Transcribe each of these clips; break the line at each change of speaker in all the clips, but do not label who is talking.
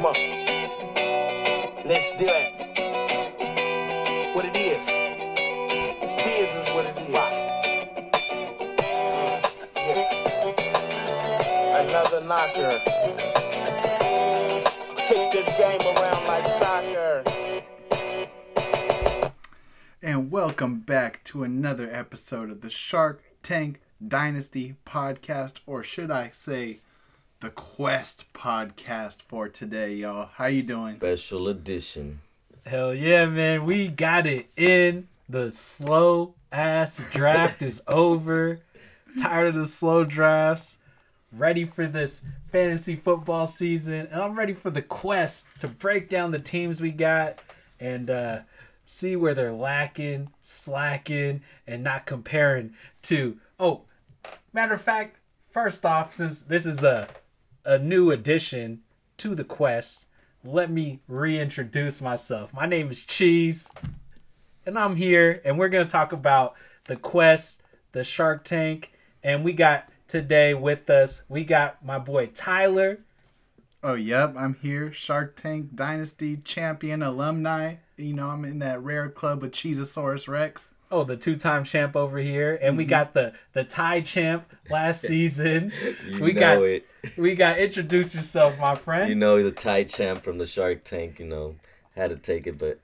Come on. Let's do it. What it is. This is what it is. Yeah. Another knocker. Kick this game around like soccer.
And welcome back to another episode of the Shark Tank Dynasty podcast, or should I say, the Quest podcast for today, y'all. How you doing?
Special edition.
Hell yeah, man. We got it in. The slow ass draft is over. Tired of the slow drafts. Ready for this fantasy football season. And I'm ready for the quest to break down the teams we got and uh, see where they're lacking, slacking, and not comparing to. Oh, matter of fact, first off, since this is a, a new addition to the quest, let me reintroduce myself. My name is Cheese, and I'm here, and we're gonna talk about the quest, the Shark Tank, and we got today with us. We got my boy Tyler.
Oh, yep, I'm here. Shark Tank Dynasty champion alumni. You know, I'm in that rare club with Cheezosaurus Rex.
Oh, the two-time champ over here, and we mm-hmm. got the the tie champ last season.
You
we
know
got
it.
we got introduce yourself, my friend.
You know the tie champ from the Shark Tank. You know had to take it, but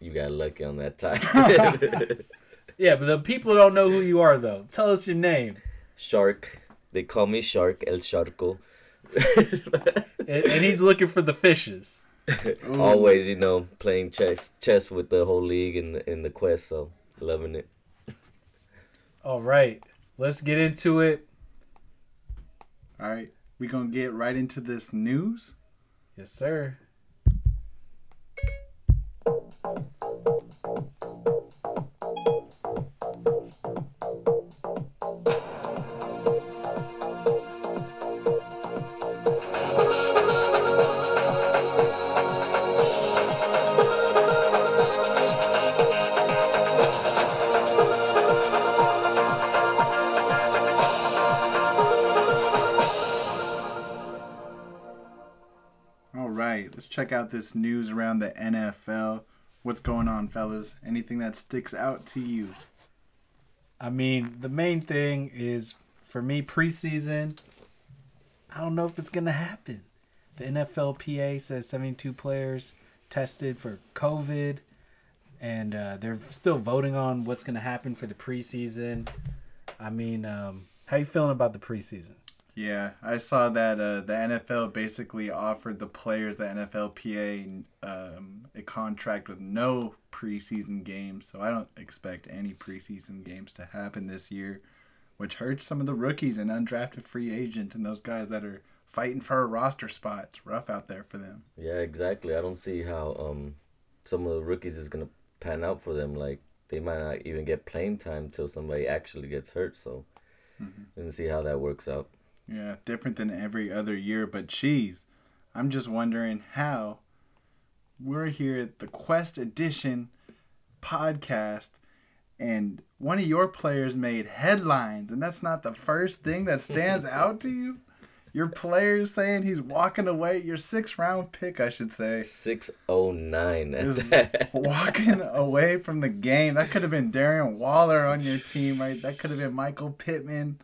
you got lucky on that tie.
yeah, but the people don't know who you are though. Tell us your name.
Shark. They call me Shark El Sharko.
And, and he's looking for the fishes.
Always, you know, playing chess chess with the whole league in the, in the quest. So loving it.
All right, let's get into it.
All right, we gonna get right into this news.
Yes, sir.
Check out this news around the NFL. What's going on, fellas? Anything that sticks out to you?
I mean, the main thing is for me preseason. I don't know if it's gonna happen. The NFLPA says 72 players tested for COVID, and uh, they're still voting on what's gonna happen for the preseason. I mean, um, how you feeling about the preseason?
Yeah, I saw that uh, the NFL basically offered the players, the NFLPA, um, a contract with no preseason games. So I don't expect any preseason games to happen this year, which hurts some of the rookies and undrafted free agents and those guys that are fighting for a roster spot. It's rough out there for them.
Yeah, exactly. I don't see how um some of the rookies is gonna pan out for them. Like they might not even get playing time till somebody actually gets hurt. So, and see how that works out.
Yeah, different than every other year. But geez, I'm just wondering how we're here at the Quest Edition podcast, and one of your players made headlines, and that's not the first thing that stands out to you. Your player saying he's walking away. Your sixth round pick, I should say,
Six oh nine
is walking away from the game. That could have been Darren Waller on your team, right? That could have been Michael Pittman.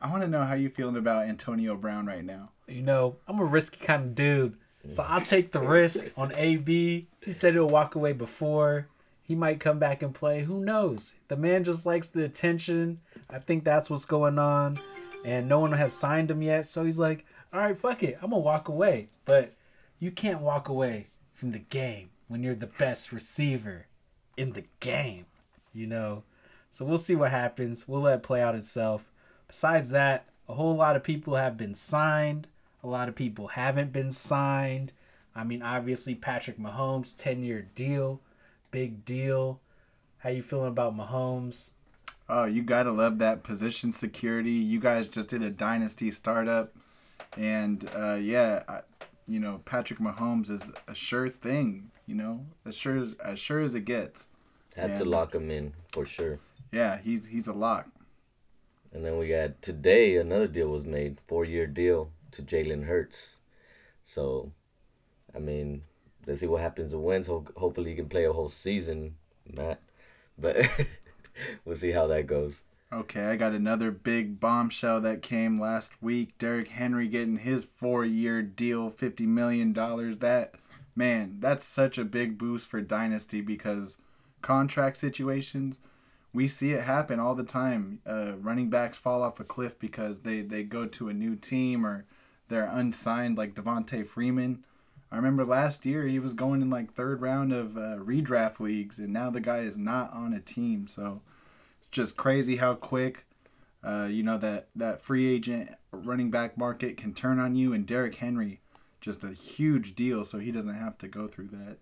I want to know how you feeling about Antonio Brown right now.
You know, I'm a risky kind of dude, so I'll take the risk on AB. He said he'll walk away before. He might come back and play. Who knows? The man just likes the attention. I think that's what's going on. And no one has signed him yet, so he's like, all right, fuck it. I'm going to walk away. But you can't walk away from the game when you're the best receiver in the game, you know? So we'll see what happens. We'll let it play out itself. Besides that, a whole lot of people have been signed. A lot of people haven't been signed. I mean, obviously Patrick Mahomes, 10-year deal, big deal. How you feeling about Mahomes?
Oh, you gotta love that position security. You guys just did a dynasty startup, and uh, yeah, I, you know Patrick Mahomes is a sure thing. You know, as sure as, as sure as it gets.
Had to lock him in for sure.
Yeah, he's he's a lock.
And then we got today another deal was made, four year deal to Jalen Hurts. So I mean, let's see what happens with wins. Ho- hopefully, he can play a whole season. Not, but we'll see how that goes.
Okay, I got another big bombshell that came last week. Derrick Henry getting his four-year deal, fifty million dollars. That man, that's such a big boost for Dynasty because contract situations, we see it happen all the time. Uh, running backs fall off a cliff because they they go to a new team or they're unsigned, like Devonta Freeman. I remember last year he was going in like third round of uh, redraft leagues, and now the guy is not on a team. So it's just crazy how quick uh, you know that that free agent running back market can turn on you and Derrick Henry just a huge deal so he doesn't have to go through that.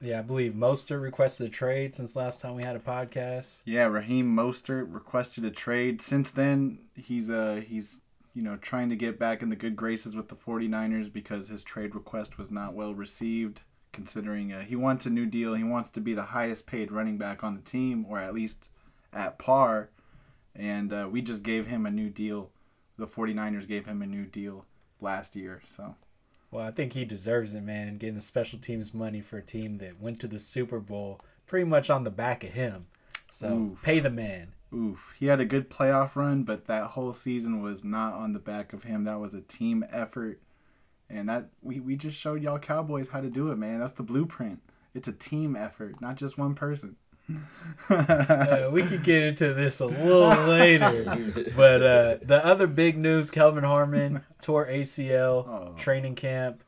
Yeah, I believe Mostert requested a trade since last time we had a podcast.
Yeah, Raheem Mostert requested a trade. Since then, he's uh he's you know trying to get back in the good graces with the 49ers because his trade request was not well received considering uh, he wants a new deal. He wants to be the highest paid running back on the team or at least at par, and uh, we just gave him a new deal. The 49ers gave him a new deal last year, so.
Well, I think he deserves it, man. Getting the special teams money for a team that went to the Super Bowl pretty much on the back of him. So
Oof.
pay the man.
Oof. He had a good playoff run, but that whole season was not on the back of him. That was a team effort. And that we, we just showed y'all Cowboys how to do it, man. That's the blueprint. It's a team effort, not just one person.
Uh, we could get into this a little later. But uh, the other big news Kelvin Harmon tore ACL,
Oh.
training camp.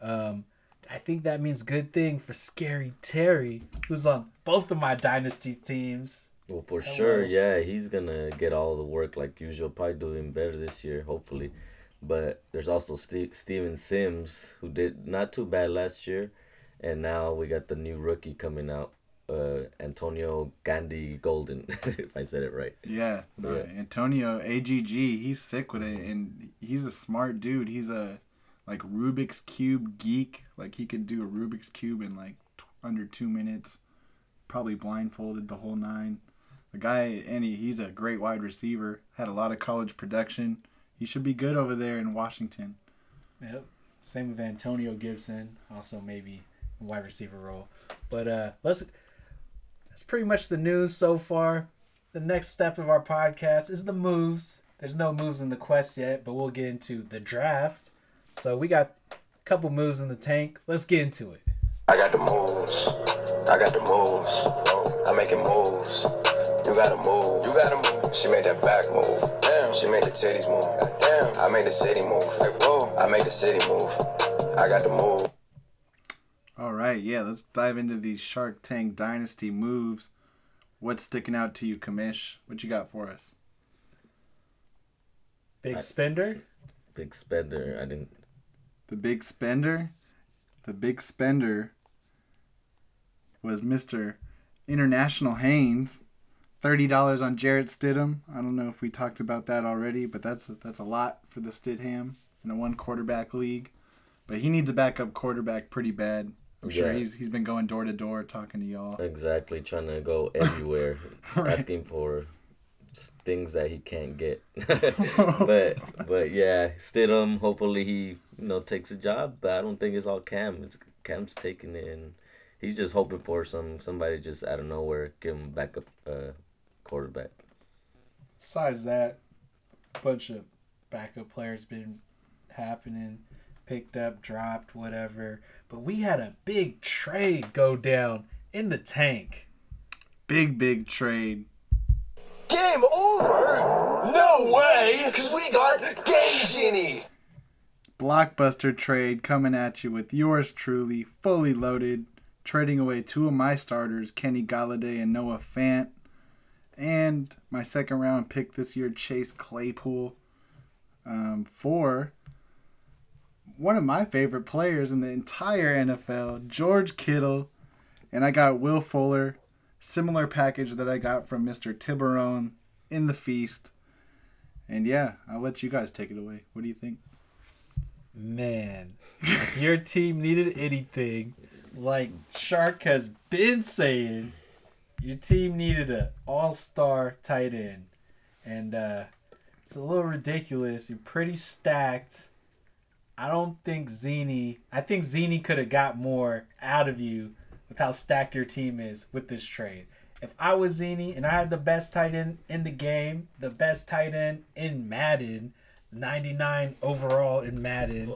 Um, I think that means good thing for Scary Terry, who's on both of my dynasty teams.
Well, for
Hello.
sure, yeah, he's gonna get all the work like usual. Probably doing better this year, hopefully. But there's also Steve, Steven Sims who did not too bad last year, and now we got the new rookie coming out, uh, Antonio Gandy Golden, if I said it right.
yeah, no,
Yeah.
Antonio AGG, he's sick with it, and he's a smart dude. He's a like Rubik's cube geek. Like he could do a Rubik's cube in like t- under two minutes, probably blindfolded the whole nine. The guy, and he, he's a great wide receiver. Had a lot of college production. He should be good over there in Washington.
Yep. Same with Antonio Gibson, also maybe wide receiver role. But uh let's that's pretty much the news so far. The next step of our podcast is the moves. There's no moves in the quest yet, but we'll get into the draft. So we got a couple moves in the tank. Let's get into it.
I got the moves. I got the moves. I'm making moves. You gotta move. You gotta move. She made that back move. Damn. She made the titties move. Damn. I made the city move. Like. I made the city move. I got the move.
All right, yeah, let's dive into these Shark Tank Dynasty moves. What's sticking out to you, Kamish? What you got for us?
Big spender.
Big spender. I didn't.
The big spender? The big spender was Mr. International Haynes. Thirty dollars on Jarrett Stidham. I don't know if we talked about that already, but that's that's a lot for the Stidham in a one quarterback league. But he needs a backup quarterback pretty bad. I'm sure
Yeah.
he's he's been going door to door talking to y'all.
Exactly, trying to go everywhere,
Right.
asking for things that he can't get. but but yeah, Stidham. Hopefully he you know takes a job, but I don't think it's all Cam. It's Cam's taking it, and he's just hoping for some somebody just out of nowhere give him backup uh, quarterback.
Besides that, a bunch of backup players been happening, picked up, dropped, whatever. But we had a big trade go down in the tank.
Big big trade.
Game over? No way! Because we got Game Genie!
blockbuster trade coming at you with yours truly, fully loaded, trading away two of my starters, Kenny Golladay and Noah Fant, and my second round pick this year, Chase Claypool, um, for one of my favorite players in the entire NFL, George Kittle, and I got Will Fuller, similar package that I got from Mr. Tiburon in the feast. And yeah, I'll let you guys take it away. What do you think?
Man, if your team needed anything, like Shark has been saying, your team needed an all-star tight end, and uh, it's a little ridiculous. You're pretty stacked, I don't think Zini. I think Zini could have got more out of you with how stacked your team is with this trade. If I was Zini and I had the best tight end in the game, the best tight end in Madden, 99 overall in Madden,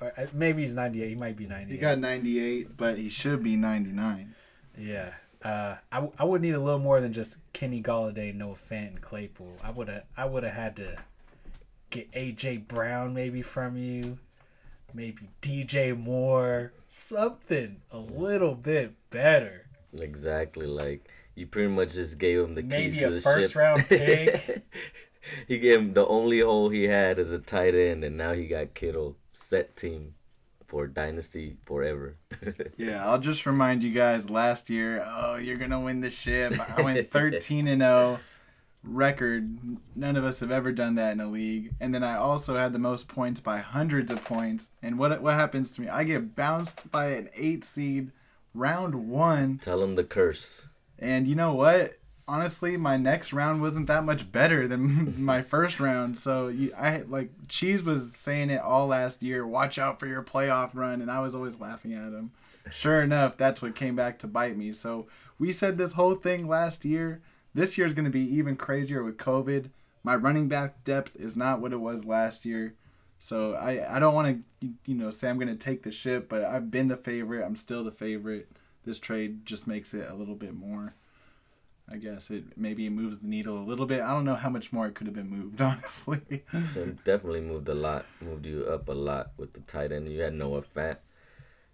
or uh, maybe he's 98. He might be 98.
He got 98, but he should be 99.
Yeah. Uh, I, I would need a little more than just Kenny Golladay, Noah Fant, and Claypool. I would have I would have had to get AJ Brown maybe from you, maybe DJ Moore, something a little bit better.
Exactly. Like you pretty much just gave him the
Maybe
keys to the
first
ship.
round pick.
he gave him the only hole he had as a tight end, and now he got Kittle set team for dynasty forever.
Yeah, I'll just remind you guys last year, oh, you're going to win the ship. I went 13 and 0 record. None of us have ever done that in a league. And then I also had the most points by hundreds of points. And what what happens to me? I get bounced by an 8 seed round 1
Tell him the curse.
And you know what? Honestly, my next round wasn't that much better than my first round. So you, I like Cheese was saying it all last year. Watch out for your playoff run, and I was always laughing at him. Sure enough, that's what came back to bite me. So we said this whole thing last year. This year is going to be even crazier with COVID. My running back depth is not what it was last year. So I, I don't want to you know say I'm going to take the ship, but I've been the favorite. I'm still the favorite. This trade just makes it a little bit more. I guess it maybe it moves the needle a little bit. I don't know how much more it could have been moved, honestly.
So definitely moved a lot, moved you up a lot with the tight end. You had Noah Fant,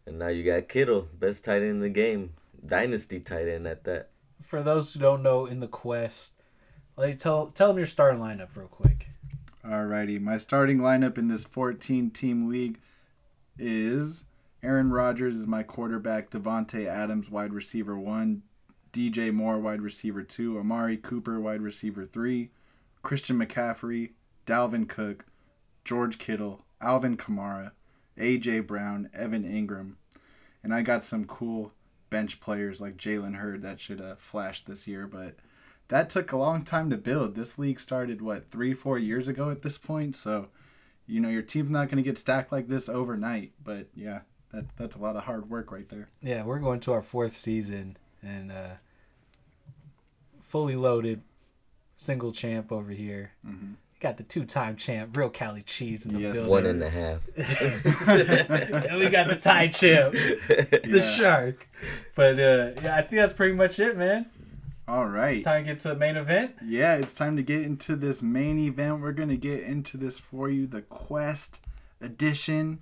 and now you got Kittle, best tight end in the game, dynasty tight end at that.
For those who don't know, in the quest, like tell tell them your starting lineup real quick.
Alrighty, my starting lineup in this 14 team league is Aaron Rodgers is my quarterback, Davante Adams wide receiver 1, DJ Moore wide receiver 2, Amari Cooper wide receiver 3, Christian McCaffrey, Dalvin Cook, George Kittle, Alvin Kamara, AJ Brown, Evan Engram. And I got some cool bench players like Jalen Hurd that should have flashed this year, but that took a long time to build. This league started what three, four years ago at this point. So, you know, your team's not going to get stacked like this overnight. But yeah, that that's a lot of hard work right there.
Yeah, we're going to our fourth season and uh, fully loaded, single champ over here.
Mhm.
Got the two-time champ, real Cali cheese in the
Yes,
building.
One and a half.
and we got the tie champ, the
Yeah.
shark. But uh, yeah, I think that's pretty much it, man.
All right.
It's time to get to the main event.
Yeah, it's time to get into this main event. We're going to get into this for you, the Quest edition.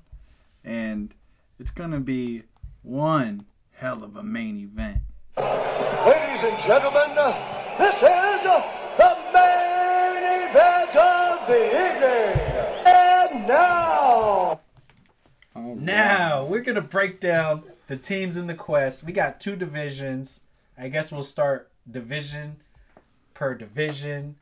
And it's going to be one hell of a main event.
Ladies and gentlemen, this is the evening. And now,
All
Now we're gonna break down the teams in the quest. We got two divisions. I guess we'll start division per division.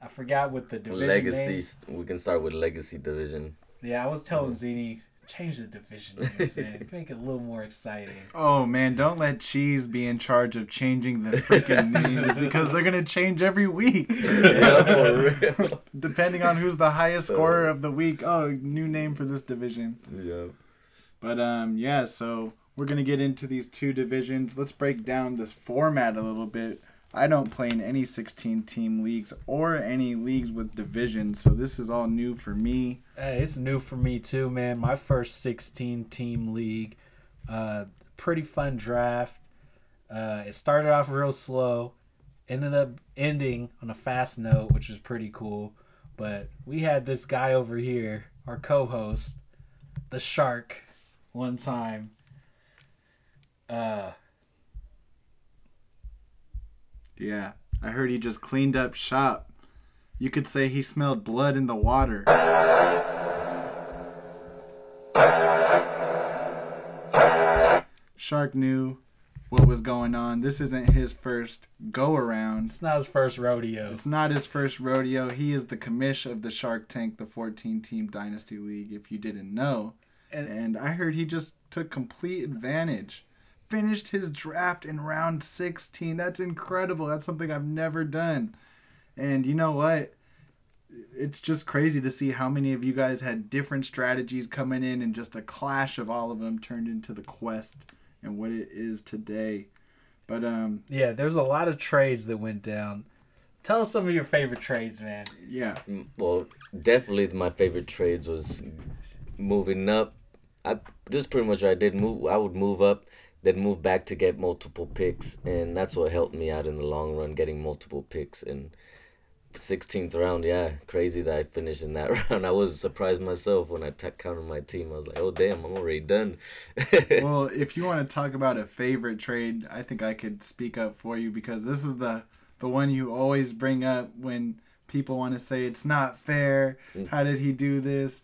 I forgot what the division
Legacy.
names.
We can start with Legacy Division.
Yeah, I was telling mm-hmm. Zini change the division names, man. Make it a little more exciting.
Oh man, don't let Cheese be in charge of changing the freaking names because they're gonna change every week.
yeah, for real.
Depending on who's the highest scorer of the week. Oh, new name for this division.
yeah.
But um yeah, so we're gonna get into these two divisions. Let's break down this format a little bit. I don't play in any 16 team leagues or any leagues with divisions, so this is all new for me.
Hey, it's new for me too, man. My first 16 team league. Uh, pretty fun draft. Uh, it started off real slow, ended up ending on a fast note, which was pretty cool. But we had this guy over here, our co-host, the Shark, one time. Uh,
Yeah, I heard he just cleaned up shop. You could say he smelled blood in the water. Shark knew what was going on. This isn't his first go around.
it's not his first rodeo.
It's not his first rodeo. He is the commish of the Shark Tank, the 14 team Dynasty League, if you didn't know.
And-
And I heard he just took complete advantage. Finished his draft in round 16. That's incredible. That's something I've never done. And you know what? it's just crazy to see how many of you guys had different strategies coming in and just a clash of all of them turned into the quest and what it is today. But um
Yeah, there's a lot of trades that went down. Tell us some of your favorite trades, man.
yeah,
Mm, Well, definitely my favorite trades was moving up. I this is pretty much what I did. Move. I would move up, then move back to get multiple picks, and that's what helped me out in the long run, getting multiple picks. And 16th round, yeah, crazy that I finished in that round. I was surprised myself when I t- counted my team. I was like, oh damn, I'm already done.
well, if you want to talk about a favorite trade, I think I could speak up for you because this is the the one you always bring up when people want to say it's not fair. Mm. How did he do this?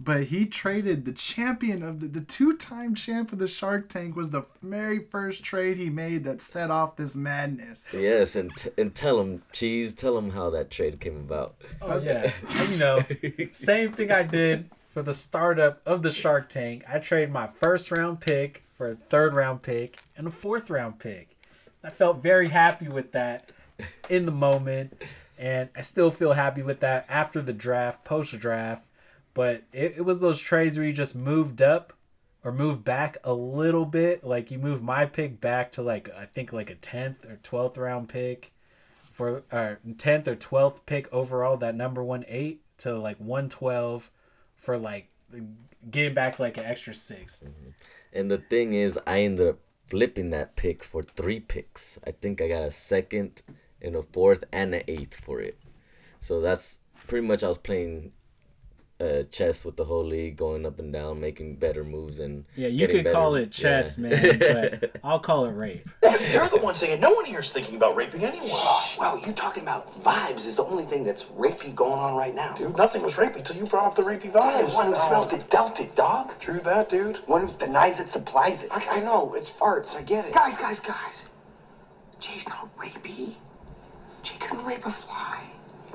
But he traded the champion of the, the two-time champ of the Shark Tank was the very first trade he made that set off this madness.
yes, and t- and tell him, cheese, tell him how that trade came about.
Oh yeah, you know, same thing I did for the startup of the Shark Tank. I traded my first round pick for a third round pick and a fourth round pick. I felt very happy with that in the moment, and I still feel happy with that after the draft, post draft. But it, it was those trades where you just moved up or moved back a little bit. Like you moved my pick back to like I think like a tenth or twelfth round pick for or tenth or twelfth pick overall, that number one eight to like one twelve for like getting back like an extra six. Mm-hmm.
And the thing is, I ended up flipping that pick for three picks. I think I got a second and a fourth and an eighth for it. So that's pretty much I was playing uh, chess with the whole league, going up and down, making better moves, and
Yeah, you could
better-
call it chess,
yeah.
man, but I'll call it rape.
Because you're the one saying no one here is thinking about raping anyone.
Well, you talking about vibes is the only thing that's rapey going on right now.
Dude, nothing was rapey till you brought up the rapey
The
vibes.
one who smells it dealt it, dog.
True that, dude.
One who denies it supplies it.
I, I know, it's farts, I get it.
Guys, guys, guys. Jay's not rapey. Jay couldn't rape a fly.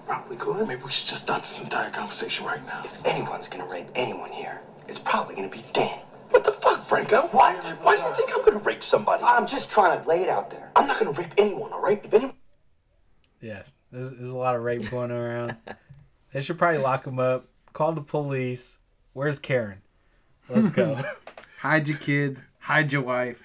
You probably could. Maybe we should just stop this entire conversation right now.
If anyone's gonna rape anyone here, it's probably gonna be Danny.
What the fuck, Franco?
What?
Why do you think I'm gonna rape somebody?
I'm just trying to lay it out there.
I'm not gonna rape anyone, alright? If anyone
Yeah, there's, there's a lot of rape going around. They should probably lock him up. Call the police. Where's Karen? Let's go.
Hide your kid. hide your wife.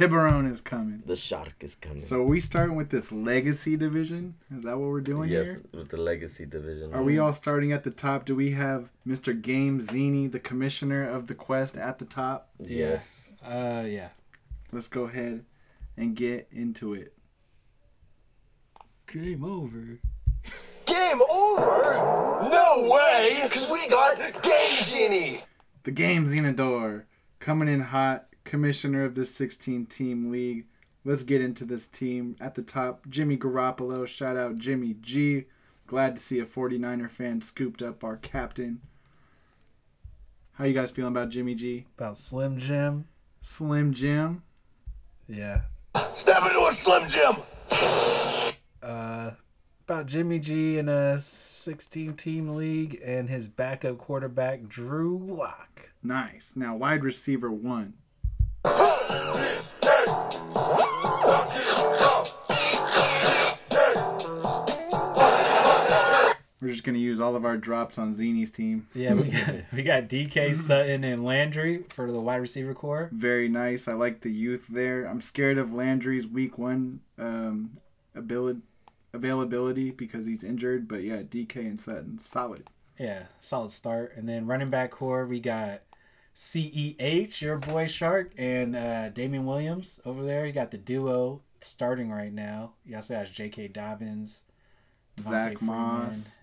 Tiburon is coming.
The shark is coming.
So are we starting with this legacy division? Is that what we're doing
yes,
here?
with the legacy division.
Are we all starting at the top? Do we have Mr. Game Zini, the commissioner of the quest, at the top?
Yes.
uh, yeah.
Let's go ahead and get into it.
Game over.
Game over? No way! Because we got Game Genie!
The Game Xenodor coming in hot, commissioner of this 16 team league. Let's get into this team. At the top, Jimmy Garoppolo. Shout out Jimmy G. Glad to see a 49er fan scooped up our captain. How you guys feeling about Jimmy G?
About Slim Jim.
Slim Jim.
Yeah.
Step into a Slim Jim!
Uh, about Jimmy G in a 16 team league and his backup quarterback, Drew Lock.
Nice. Now, wide receiver one. We're just going to use all of our drops on Zini's team.
Yeah, we got, we got DK Sutton and Landry for the wide receiver core.
Very nice. I like the youth there. I'm scared of Landry's week one um, ability, availability because he's injured. But yeah, DK and Sutton, solid.
Yeah, solid start. And then running back core, we got CEH, your boy Shark, and uh, Damien Williams over there. You got the duo starting right now. You also got J.K. Dobbins, Devonta
Zach
Freeman.
Moss.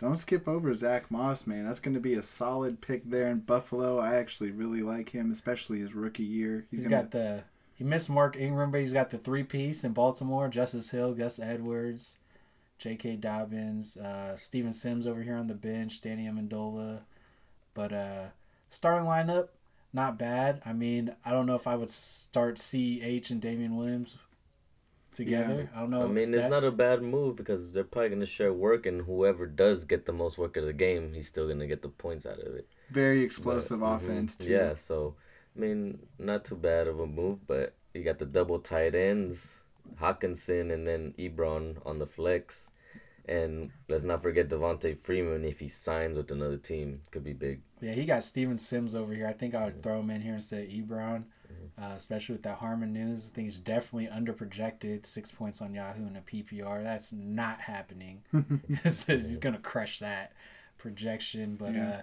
Don't skip over Zach Moss, man. That's going to be a solid pick there in Buffalo. I actually really like him, especially his rookie year.
He's
gonna,
got the he missed Mark Ingram, but he's got the three piece in Baltimore. Justice Hill, Gus Edwards, J.K. Dobbins, uh, Steven Sims over here on the bench, Danny Amendola. But uh, starting lineup, not bad. I mean, I don't know if I would start C.H. and Damien Williams together. I don't know.
I mean, it's
that-
not a bad move because they're probably going to share work, and whoever does get the most work of the game, he's still going to get the points out of it.
very explosive
But, mhm,
offense, too.
Yeah, so, I mean, not too bad of a move, but you got the double tight ends, Hockenson and then Ebron on the flex. And let's not forget Devonta Freeman. If he signs with another team, could be big.
Yeah, he got Steven Sims over here. I think I would throw him in here instead of Ebron, uh, especially with that Harmon news. I think he's definitely underprojected. Six points on Yahoo in a PPR. That's not happening. he's gonna crush that projection, but
Yeah.
uh,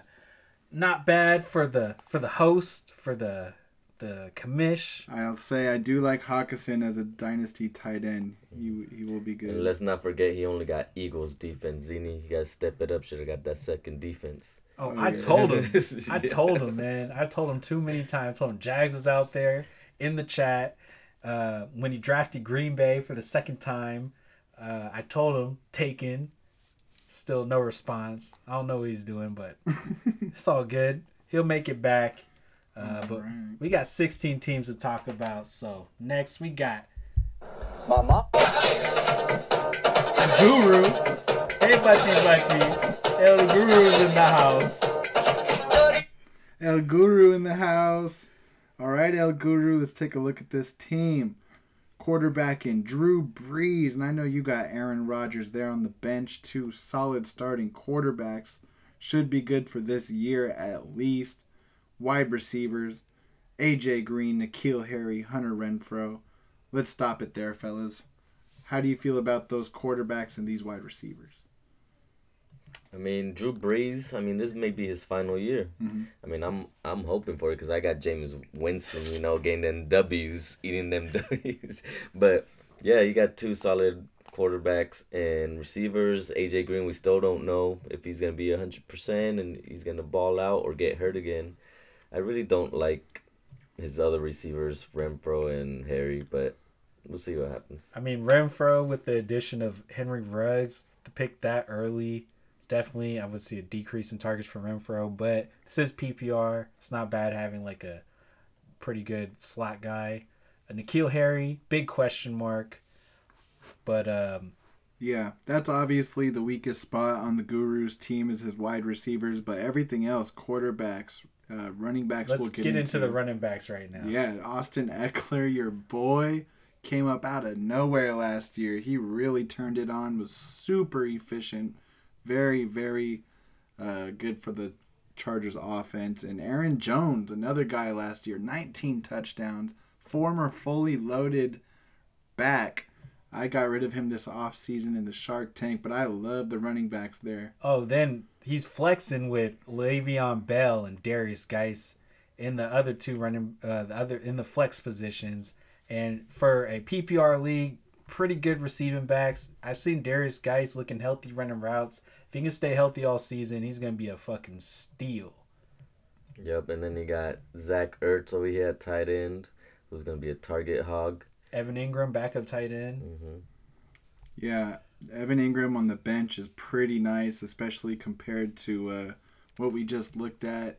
not bad for the for the host for the the commish.
I'll say I do like Hockenson as a dynasty tight end. He he will be good.
And let's not forget he only got Eagles defense. Zini, you gotta step it up. Should have got that second defense.
Oh,
Oh,
I
yeah.
told him. I told him, man. I told him too many times. I told him Jags was out there in the chat uh, when he drafted Green Bay for the second time. Uh, I told him taken. Still no response. I don't know what he's doing, but it's all good. He'll make it back. Uh, but
Alright.
we got 16 teams to talk about. So next we got
Mama.
Guru. Hey, Buddy Buddy. El Guru's in the house.
El Guru in the house. All right, El Guru, let's take a look at this team. Quarterback in Drew Brees, and I know you got Aaron Rodgers there on the bench. Two solid starting quarterbacks. Should be good for this year at least. Wide receivers, AJ Green, N'Keal Harry, Hunter Renfrow. Let's stop it there, fellas. How do you feel about those quarterbacks and these wide receivers?
I mean, Drew Brees. I mean, this may be his final year.
Mhm.
I mean, I'm I'm hoping for it because I got Jameis Winston. You know, getting them W's, eating them W's. But yeah, you got two solid quarterbacks and receivers. AJ Green, we still don't know if he's gonna be hundred percent and he's gonna ball out or get hurt again. I really don't like his other receivers, Renfrow and Harry, but we'll see what happens.
I mean, Renfrow with the addition of Henry Ruggs to pick that early, definitely I would see a decrease in targets for Renfrow. But this is PPR. It's not bad having like a pretty good slot guy. A N'Keal Harry, big question mark. But um,
Yeah, that's obviously the weakest spot on the Guru's team is his wide receivers, but everything else, quarterbacks, uh, running backs,
let's
we'll
get,
get,
into the running backs right now.
Yeah, Austin Ekeler, your boy, came up out of nowhere last year. He really turned it on, was super efficient, very, very uh, good for the Chargers offense. And Aaron Jones, another guy last year, 19 touchdowns, former fully loaded back. I got rid of him this offseason in the Shark Tank, but I love the running backs there.
Oh, then he's flexing with Le'Veon Bell and Derrius Guice in the other two running, uh, the other in the flex positions. And for a PPR league, pretty good receiving backs. I've seen Derrius Guice looking healthy running routes. If he can stay healthy all season, he's gonna be a fucking steal.
Yep, and then you got Zach Ertz over here at tight end, who's gonna be a target hog.
Evan Engram, backup tight end.
hmm
Yeah, Evan Engram on the bench is pretty nice, especially compared to uh, what we just looked at.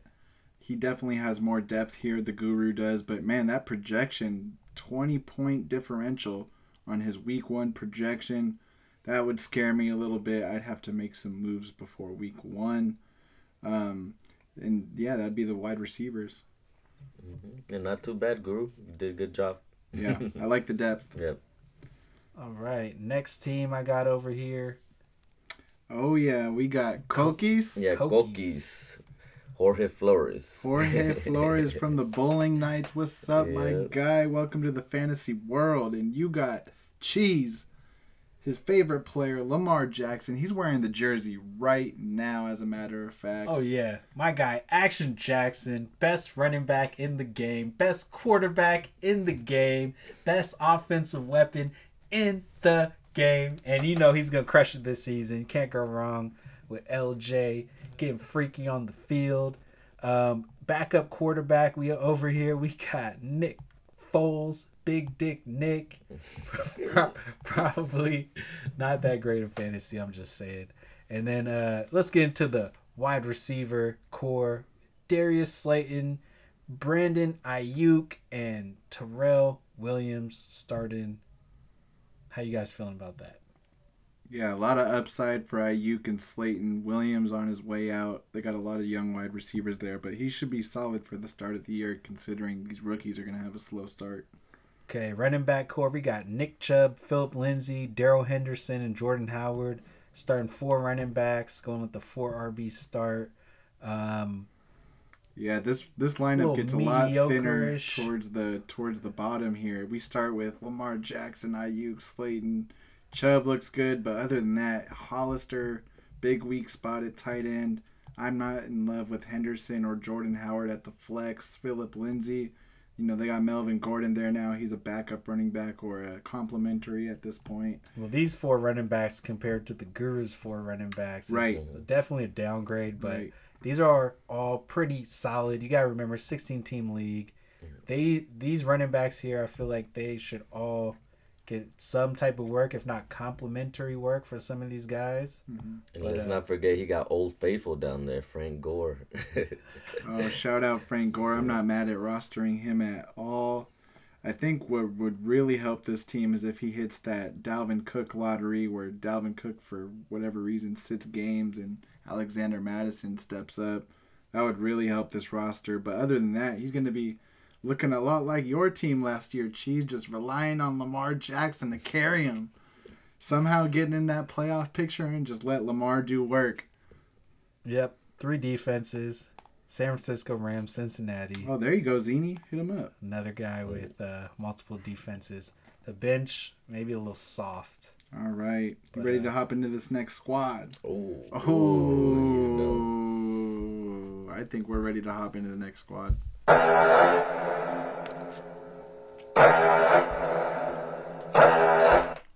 He definitely has more depth here, the Guru does, but man, that projection 20 point differential on his week one projection, that would scare me a little bit. I'd have to make some moves before week one. Um, and yeah, that'd be the wide receivers.
And not too bad, Guru. You did a good job.
Yeah, I like the depth.
Yep.
All right, next team I got over here.
Oh, yeah, we got Kokis.
Yeah,
Kokies.
Kokis. Jorge Flores.
Jorge Flores from the Bowling Knights. What's up, my guy? Welcome to the fantasy world. And you got Cheese, his favorite player, Lamar Jackson. He's wearing the jersey right now, as a matter of fact.
Oh yeah, my guy Action Jackson, best running back in the game, best quarterback in the game, best offensive weapon in the game, and you know he's gonna crush it this season. Can't go wrong with LJ getting freaky on the field. Um, backup quarterback, we are over here. We got Nick Foles, Big Dick Nick. Probably not that great in fantasy. I'm just saying. And then uh, let's get into the wide receiver core: Darius Slayton, Brandon Aiyuk, and Tyrell Williams starting. How you guys feeling about that?
Yeah, a lot of upside for Aiyuk and Slayton. Williams on his way out. They got a lot of young wide receivers there, but he should be solid for the start of the year, considering these rookies are going to have a slow start.
Okay, running back core, we got Nick Chubb, Philip Lindsay, Darrell Henderson, and Jordan Howard. starting four running backs, going with the four RB start. Um,
Yeah, this this lineup gets a lot thinner towards the towards the bottom here. We start with Lamar Jackson, Aiyuk, Slayton, Chubb looks good, but other than that, Hollister, big weak spot at tight end. I'm not in love with Henderson or Jordan Howard at the flex. Philip Lindsay, you know they got Melvin Gordon there now. He's a backup running back or a complementary at this point.
well, these four running backs compared to the Guru's four running backs, is
Right.
Definitely a downgrade, but
Right.
these are all pretty solid. You gotta remember, 16 team league. They these running backs here, I feel like they should all get some type of work, if not complementary work, for some of these guys.
And
But,
let's
uh,
not forget he got Old Faithful down there, Frank Gore.
Oh, shout out Frank Gore. I'm not mad at rostering him at all. I think what would really help this team is if he hits that Dalvin Cook lottery where Dalvin Cook, for whatever reason, sits games and Alexander Mattison steps up. That would really help this roster. But other than that, he's going to be looking a lot like your team last year, Cheese, just relying on Lamar Jackson to carry him. Somehow getting in that playoff picture and just let Lamar do work.
Yep, three defenses: San Francisco Rams, Cincinnati.
Oh, there you go, Zini. Hit him up.
Another guy with uh, multiple defenses. The bench maybe a little soft.
All right. You ready
uh,
to hop into this next squad?
oh,
Oh, I think we're ready to hop into the next squad.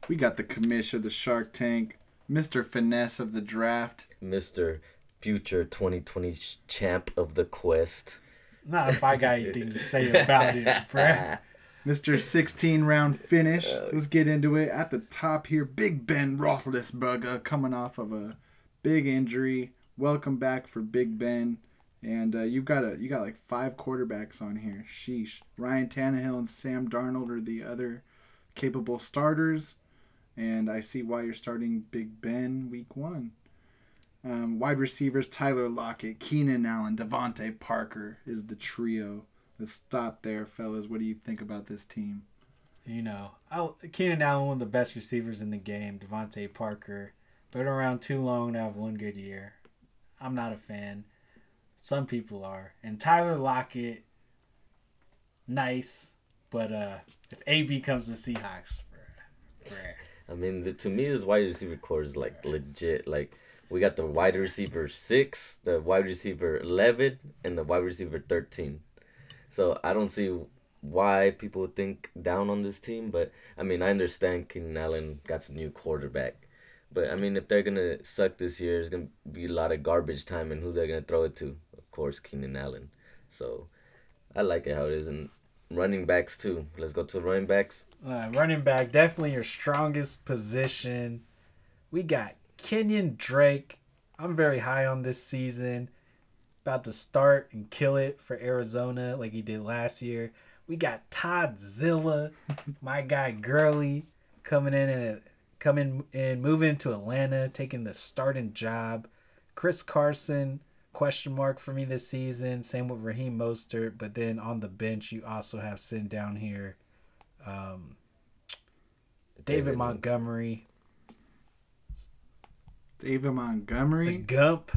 We got the commish of the Shark Tank, Mr. Finesse of the draft.
Mr. Future 2020 champ of the Quest.
Not if I got anything to say about it, bruh.
Mr. 16 round finish. Uh, Let's get into it. At the top here, Big Ben Roethlisberger coming off of a big injury. Welcome back for Big Ben. And uh, you've got a you got like five quarterbacks on here. Sheesh. Ryan Tannehill and Sam Darnold are the other capable starters. And I see why you're starting Big Ben week one. Um, wide receivers Tyler Lockett, Keenan Allen, DeVante Parker is the trio. Let's stop there, fellas. What do you think about this team?
You know, I, Keenan Allen, one of the best receivers in the game. DeVante Parker, been around too long to have one good year. I'm not a fan. Some people are. And Tyler Lockett, nice, but uh, if AB comes to Seahawks, bruh.
I mean, the, to me, this wide receiver core is like legit. Like, we got the wide receiver six, the wide receiver 11, and the wide receiver 13. So I don't see why people think down on this team. But, I mean, I understand Keenan Allen got some new quarterback. But, I mean, if they're going to suck this year, it's going to be a lot of garbage time and who they're going to throw it to. Course, Keenan Allen. So I like it how it is. And running backs, too. Let's go to running backs.
Uh, running back, definitely your strongest position. We got Kenyon Drake. I'm very high on this season. About to start and kill it for Arizona like he did last year. We got Todd Zilla, my guy Gurley, coming in and coming and moving to Atlanta, taking the starting job. Chris Carson, question mark for me this season. Same with Raheem Mostert, but then on the bench you also have sitting down here um, David, Montgomery,
David Montgomery.
the Gump.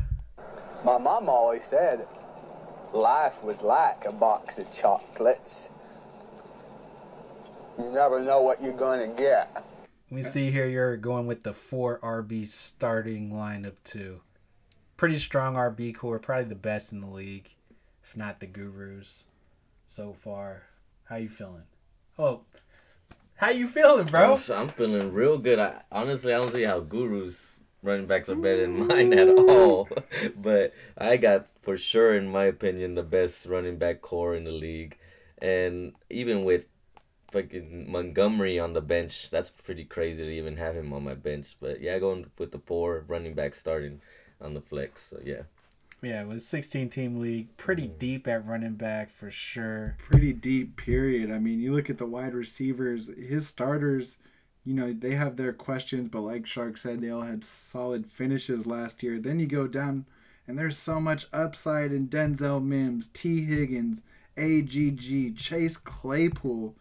My mom always said life was like a box of chocolates. You never know what you're gonna get.
We see here you're going with the four RB starting lineup too. Pretty strong RB core, probably the best in the league, if not the gurus so far. How you feeling? Oh, how you feeling, bro?
I'm, I'm feeling real good. I honestly I don't see how Guru's running backs are better than mine at all. but I got for sure, in my opinion, the best running back core in the league. And even with fucking Montgomery on the bench, that's pretty crazy to even have him on my bench. But yeah, going with the four running backs starting on the flex. So yeah.
Yeah, it was 16 team league, pretty mm. deep at running back for sure.
Pretty deep period. I mean, you look at the wide receivers, his starters, you know, they have their questions, but like Shark said, they all had solid finishes last year. Then you go down and there's so much upside in Denzel Mims, Tee Higgins, AGG, Chase Claypool.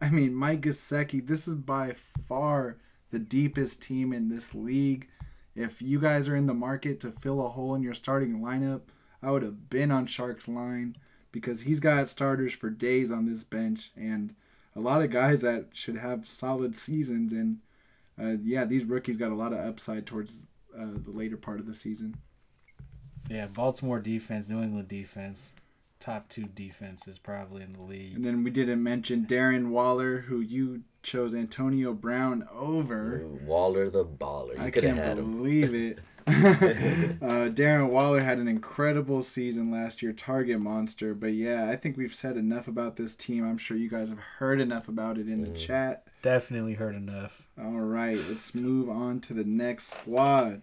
I mean, Mike Gesicki. This is by far the deepest team in this league. If you guys are in the market to fill a hole in your starting lineup, I would have been on Shark's line because he's got starters for days on this bench and a lot of guys that should have solid seasons. And uh, yeah, these rookies got a lot of upside towards uh, the later part of the season.
Yeah, Baltimore defense, New England defense, top two defenses probably in the league.
And then we didn't mention Darren Waller, who you chose Antonio Brown over.
Ooh, Waller the baller. You
I can't
had him.
believe it. uh, Darren Waller had an incredible season last year, target monster. But yeah, I think we've said enough about this team. I'm sure you guys have heard enough about it in the
Mm.
chat.
Definitely heard enough.
All right, let's move on to the next squad.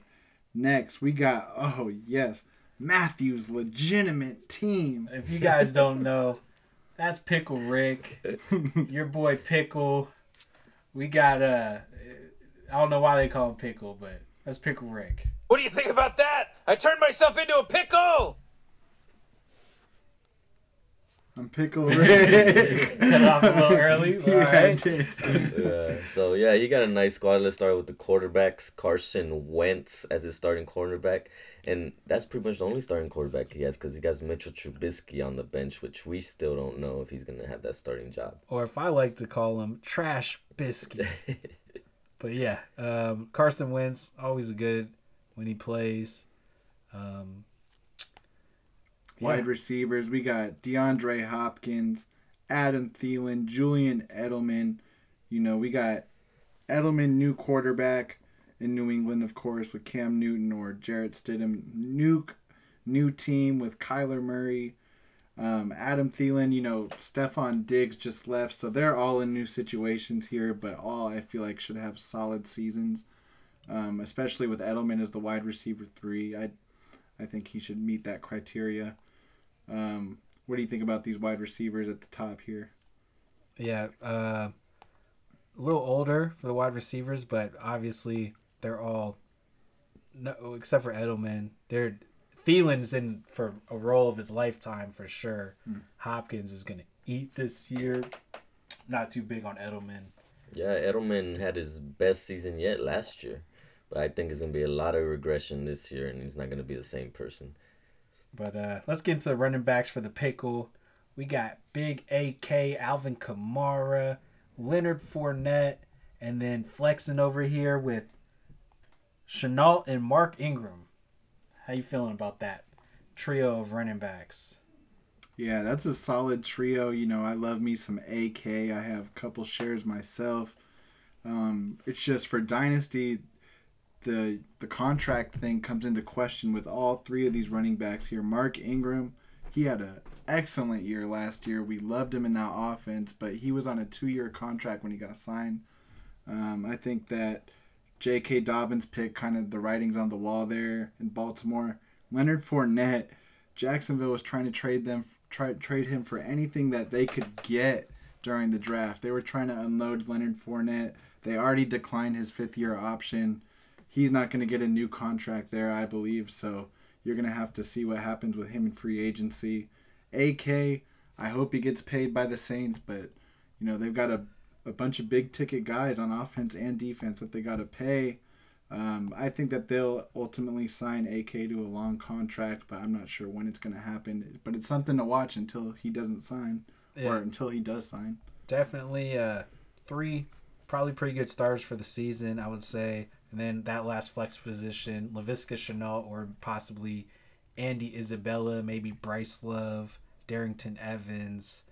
Next, we got oh yes, Matthew's legitimate team.
If you guys don't know, that's Pickle Rick, your boy Pickle. We got uh, I don't know why they call him Pickle, but that's Pickle Rick.
What do you think about that? I turned myself into a pickle!
I'm Pickle Rick.
Cut off a little early. All
yeah, I
right.
did.
Yeah. So yeah, you got a nice squad. Let's start with the quarterbacks. Carson Wentz as his starting cornerback, and that's pretty much the only starting quarterback he has because he has Mitchell Trubisky on the bench, which we still don't know if he's gonna have that starting job.
Or if I like to call him Trash Biscuit. but yeah, um, Carson Wentz always a good when he plays. Um,
Wide receivers, we got DeAndre Hopkins, Adam Thielen, Julian Edelman. You know, we got Edelman, new quarterback in New England, of course, with Cam Newton or Jarrett Stidham. Nuke, new team with Kyler Murray. Um, Adam Thielen, you know, Stefon Diggs just left, so they're all in new situations here, but all I feel like should have solid seasons, um, especially with Edelman as the wide receiver three. I, I think he should meet that criteria. Um, what do you think about these wide receivers at the top here?
Yeah, uh, a little older for the wide receivers, but obviously they're all, no, except for Edelman, they're Thielen's in for a role of his lifetime for sure. Hopkins is gonna eat this year. Not too big on Edelman.
Yeah, Edelman had his best season yet last year, but I think it's gonna be a lot of regression this year, and he's not gonna be the same person.
But uh, let's get into the running backs for the pickle. We got Big AK, Alvin Kamara, Leonard Fournette, and then flexing over here with Shenault and Mark Ingram. How you feeling about that trio of running backs?
Yeah, that's a solid trio. You know, I love me some AK. I have a couple shares myself. Um, it's just for Dynasty, the the contract thing comes into question with all three of these running backs here. Mark Ingram, he had an excellent year last year. We loved him in that offense, but he was on a two year contract when he got signed. Um, I think that J.K. Dobbins pick kind of the writings on the wall there in Baltimore. Leonard Fournette, Jacksonville was trying to trade them, try trade him for anything that they could get during the draft. They were trying to unload Leonard Fournette. They already declined his fifth year option. He's not going to get a new contract there, I believe. So you're going to have to see what happens with him in free agency. AK, I hope he gets paid by the Saints, but you know they've got a a bunch of big ticket guys on offense and defense that they got to pay. Um, I think that they'll ultimately sign AK to a long contract, but I'm not sure when it's going to happen. But it's something to watch until he doesn't sign, or until he does sign.
Definitely uh, three probably pretty good stars for the season, I would say. And then that last flex position, Laviska Shenault or possibly Andy Isabella, maybe Bryce Love, Darrynton Evans.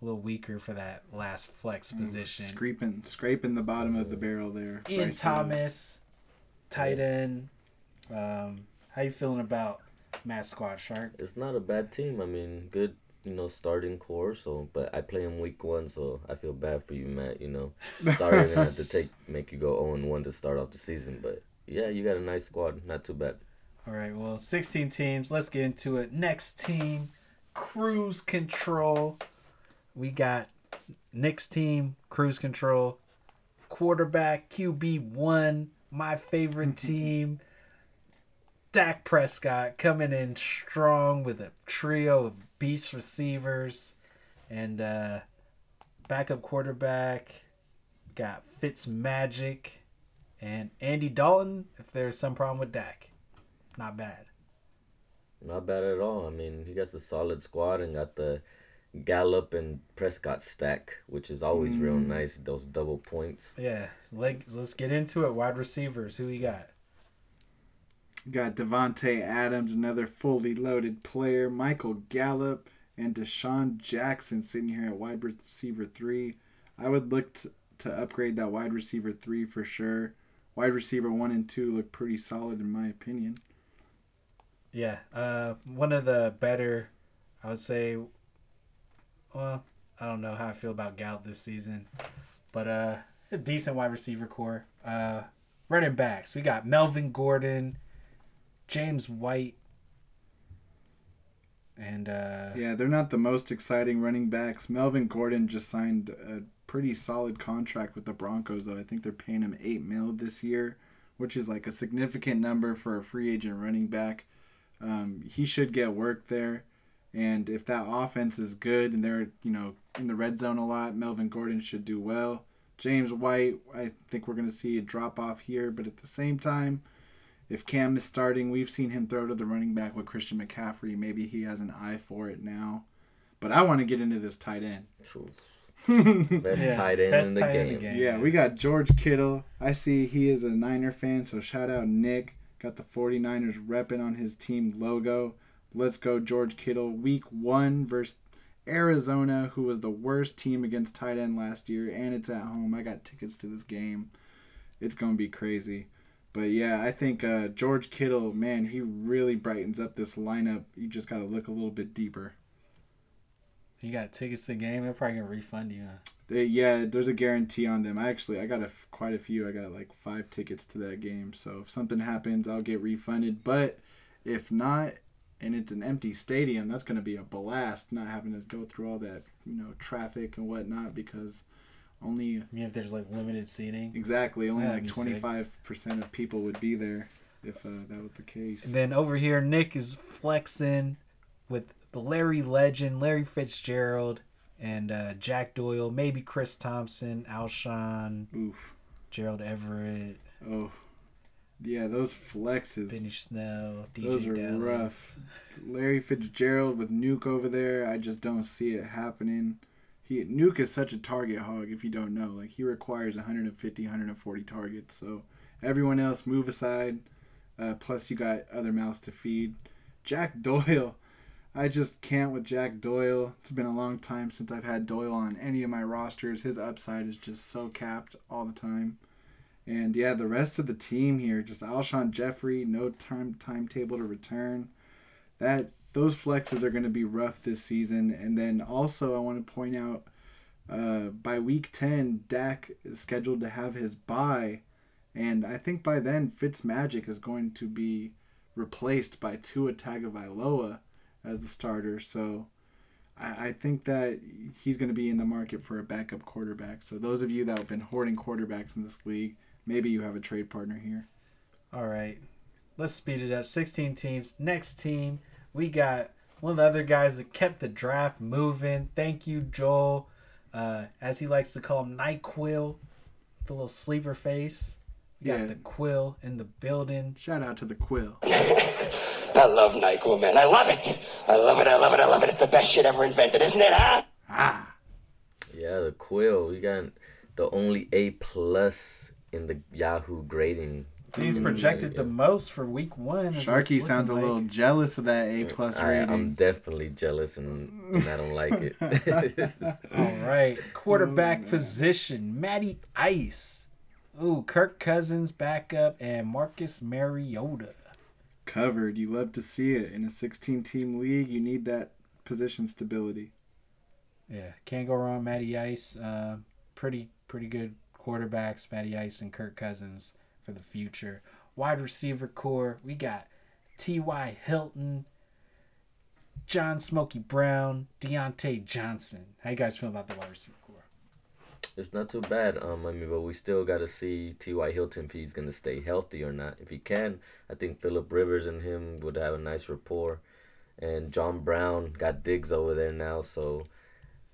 A little weaker for that last flex position.
Scraping, scraping the bottom of the barrel there.
Ian
Bryce Love.
Thomas, tight end. Um, how you feeling about Matt Squad Shark?
It's not a bad team. I mean, good, you know, starting core. So, but I play him week one, so I feel bad for you, Matt. You know, sorry I'm gonna have to take make you go zero and one to start off the season, but yeah, you got a nice squad. Not too bad.
All right, well, 16 teams. Let's get into it. Next team, Cruise Control. We got Nick's team, Cruise Control. Quarterback, QB1, my favorite team. Dak Prescott coming in strong with a trio of beast receivers. And uh, backup quarterback, got Fitz Magic And Andy Dalton, if there's some problem with Dak, not bad.
Not bad at all. I mean, he got a solid squad and got the Gallup and Prescott stack, which is always real
Mm.
nice. Those double points.
Yeah, so let's, let's get into it. Wide receivers, who you got?
Got Davante Adams, another fully loaded player. Michael Gallup and DeSean Jackson sitting here at wide receiver three. I would look to, to upgrade that wide receiver three for sure. Wide receiver one and two look pretty solid in my opinion.
Yeah, uh, one of the better, I would say. Well, I don't know how I feel about Gallup this season, but uh, a decent wide receiver core. Uh, running backs, we got Melvin Gordon, James White, and uh,
Yeah, they're not the most exciting running backs. Melvin Gordon just signed a pretty solid contract with the Broncos, though. I think they're paying him eight mil this year, which is like a significant number for a free agent running back. Um, he should get work there, and if that offense is good and they're you know in the red zone a lot, Melvin Gordon should do well. James White, I think we're going to see a drop off here, but at the same time, if Cam is starting, we've seen him throw to the running back with Christian McCaffrey. Maybe he has an eye for it now. But I want to get into this tight end.
Best
Yeah,
tight end,
best
in, the
tight
game.
in the game.
Yeah, we got George Kittle. I see he is a Niner fan, so shout out Nick. Got the 49ers repping on his team logo. Let's go, George Kittle. Week one versus Arizona, who was the worst team against tight end last year, and it's at home. I got tickets to this game. It's going to be crazy. But yeah, I think uh, George Kittle, man, he really brightens up this lineup. You just got to look a little bit deeper.
you got tickets to the game. They're probably gonna refund you. Huh?
They, yeah, there's a guarantee on them. I actually I got a f- quite a few. I got like five tickets to that game. So if something happens, I'll get refunded. But if not, and it's an empty stadium, that's gonna be a blast. Not having to go through all that you know traffic and whatnot because only
mean, if there's like limited seating.
exactly only
Yeah,
like
that'd be
twenty
sick.
five percent of people would be there if uh, that was the case.
And then over here, Nick is flexing with the Larry legend, Larry Fitzgerald, and uh, Jack Doyle, maybe Chris Thompson, Alshon,
Oof.
Gerald Everett,
Oh. Yeah, those flexes.
Snell, DJ
Those are
Dallas.
rough. Larry Fitzgerald with Nuke over there, I just don't see it happening. He Nuke is such a target hog if you don't know. Like he requires 150, 140 targets. So everyone else move aside. Uh, plus you got other mouths to feed. Jack Doyle. I just can't with Jack Doyle. It's been a long time since I've had Doyle on any of my rosters. His upside is just so capped all the time. And yeah, the rest of the team here, just Alshon Jeffery, no time timetable to return. That those flexes are going to be rough this season. And then also, I want to point out, uh, by week ten, Dak is scheduled to have his bye, and I think by then Fitzmagic is going to be replaced by Tua Tagovailoa as the starter. So. I I think that he's going to be in the market for a backup quarterback. So those of you that have been hoarding quarterbacks in this league, maybe you have a trade partner here.
All right, let's speed it up. 16 teams. Next team, we got one of the other guys that kept the draft moving. Thank you, Joel. Uh, as he likes to call him, NyQuil, the little sleeper face. We got
Yeah.
the Quill in the building.
Shout out to the Quill.
I love NyQuil, man. I love it. I love it. I love it. I love it. It's the best shit ever invented, isn't it, huh?
Ah,
Yeah, the Quill. We got the only A plus in the Yahoo grading.
He's projected the most for week one. is
Sharky sounds a
looking
little jealous of that A plus
I, I'm definitely jealous and, and I don't like it.
All right, quarterback position: Matty Ice. Ooh, Kirk Cousins backup and Marcus Mariota.
Covered. You love to see it in a 16 team league. You need that position stability.
Yeah, can't go wrong. Matty Ice, uh, pretty pretty good quarterbacks. Matty Ice and Kirk Cousins for the future. Wide receiver core, we got T.Y. Hilton, John Smokey Brown, Diontae Johnson. How you guys feel about the wide receiver core?
it's not too bad. Um, I mean, but we still got to see T.Y. Hilton if he's gonna stay healthy or not. If he can, I think Philip Rivers and him would have a nice rapport. And John Brown got Diggs over there now, so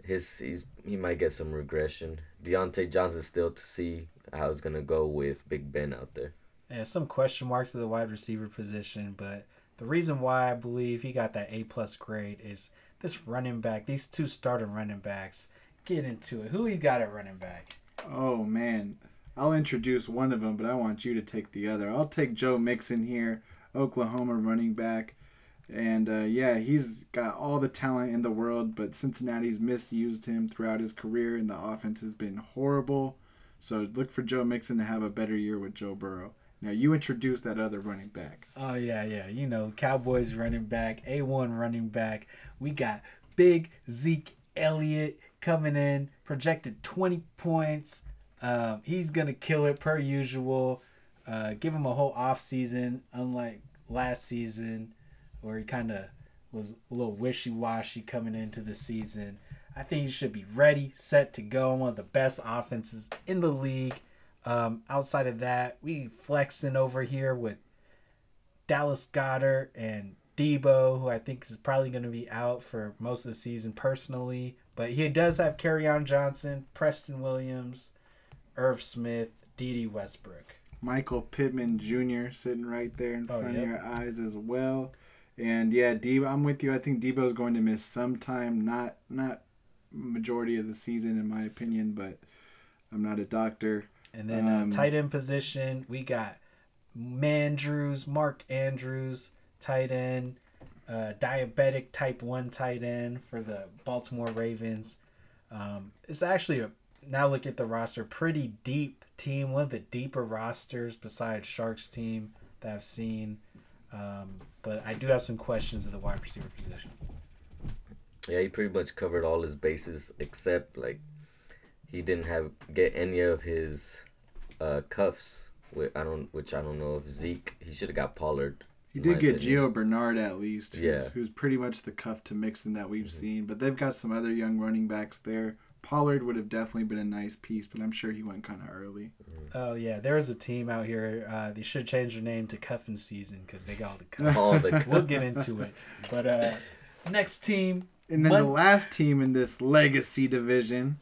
his he's he might get some regression. Diontae Johnson still to see how it's gonna go with Big Ben out there.
Yeah, some question marks at the wide receiver position, but the reason why I believe he got that A plus grade is this running back, these two starting running backs. Get into it. Who he got at running back?
Oh man, I'll introduce one of them, but I want you to take the other. I'll take Joe Mixon here, Oklahoma running back, and uh, yeah, he's got all the talent in the world, but Cincinnati's misused him throughout his career, and the offense has been horrible. So look for Joe Mixon to have a better year with Joe Burrow. Now you introduce that other running back.
Oh yeah, yeah. You know, Cowboys running back, A one running back. We got big Zeke Elliott coming in, projected twenty points. Um, he's gonna kill it per usual. Uh, give him a whole off season, unlike last season, where he kind of was a little wishy washy coming into the season. I think he should be ready, set to go. One of the best offenses in the league. Um, outside of that, we flexing over here with Dallas Goedert and Deebo, who I think is probably going to be out for most of the season personally. But he does have on Johnson, Preston Williams, Irv Smith, Dede Westbrook.
Michael Pittman Jr. sitting right there in
Oh,
front
yep.
of your eyes as well. And yeah, Deebo, I'm with you. I think Deebo's going to miss some time, not not majority of the season in my opinion, but I'm not a doctor.
And then
Um,
uh, tight end position, we got Mandrews, Mark Andrews, tight end, uh, diabetic type 1 tight end for the Baltimore Ravens. Um, it's actually a, now look at the roster, pretty deep team, one of the deeper rosters besides Sharks team that I've seen. Um, but I do have some questions at the wide receiver position.
Yeah, he pretty much covered all his bases except like he didn't have get any of his uh, cuffs. Which I don't, which I don't know if Zeke. He should have got Pollard.
He did get
opinion.
Gio Bernard at least, who's,
Yeah.
who's pretty much the cuff to Mixon that we've
Mm-hmm.
seen. But they've got some other young running backs there. Pollard would have definitely been a nice piece, but I'm sure he went kind of early.
Oh, yeah, there is a team out here. Uh, they should change their name to Cuffin Season because they got all the cuffs.
All the
we'll get into it. But uh, next team,
And then
Mon-
the last team in this legacy division,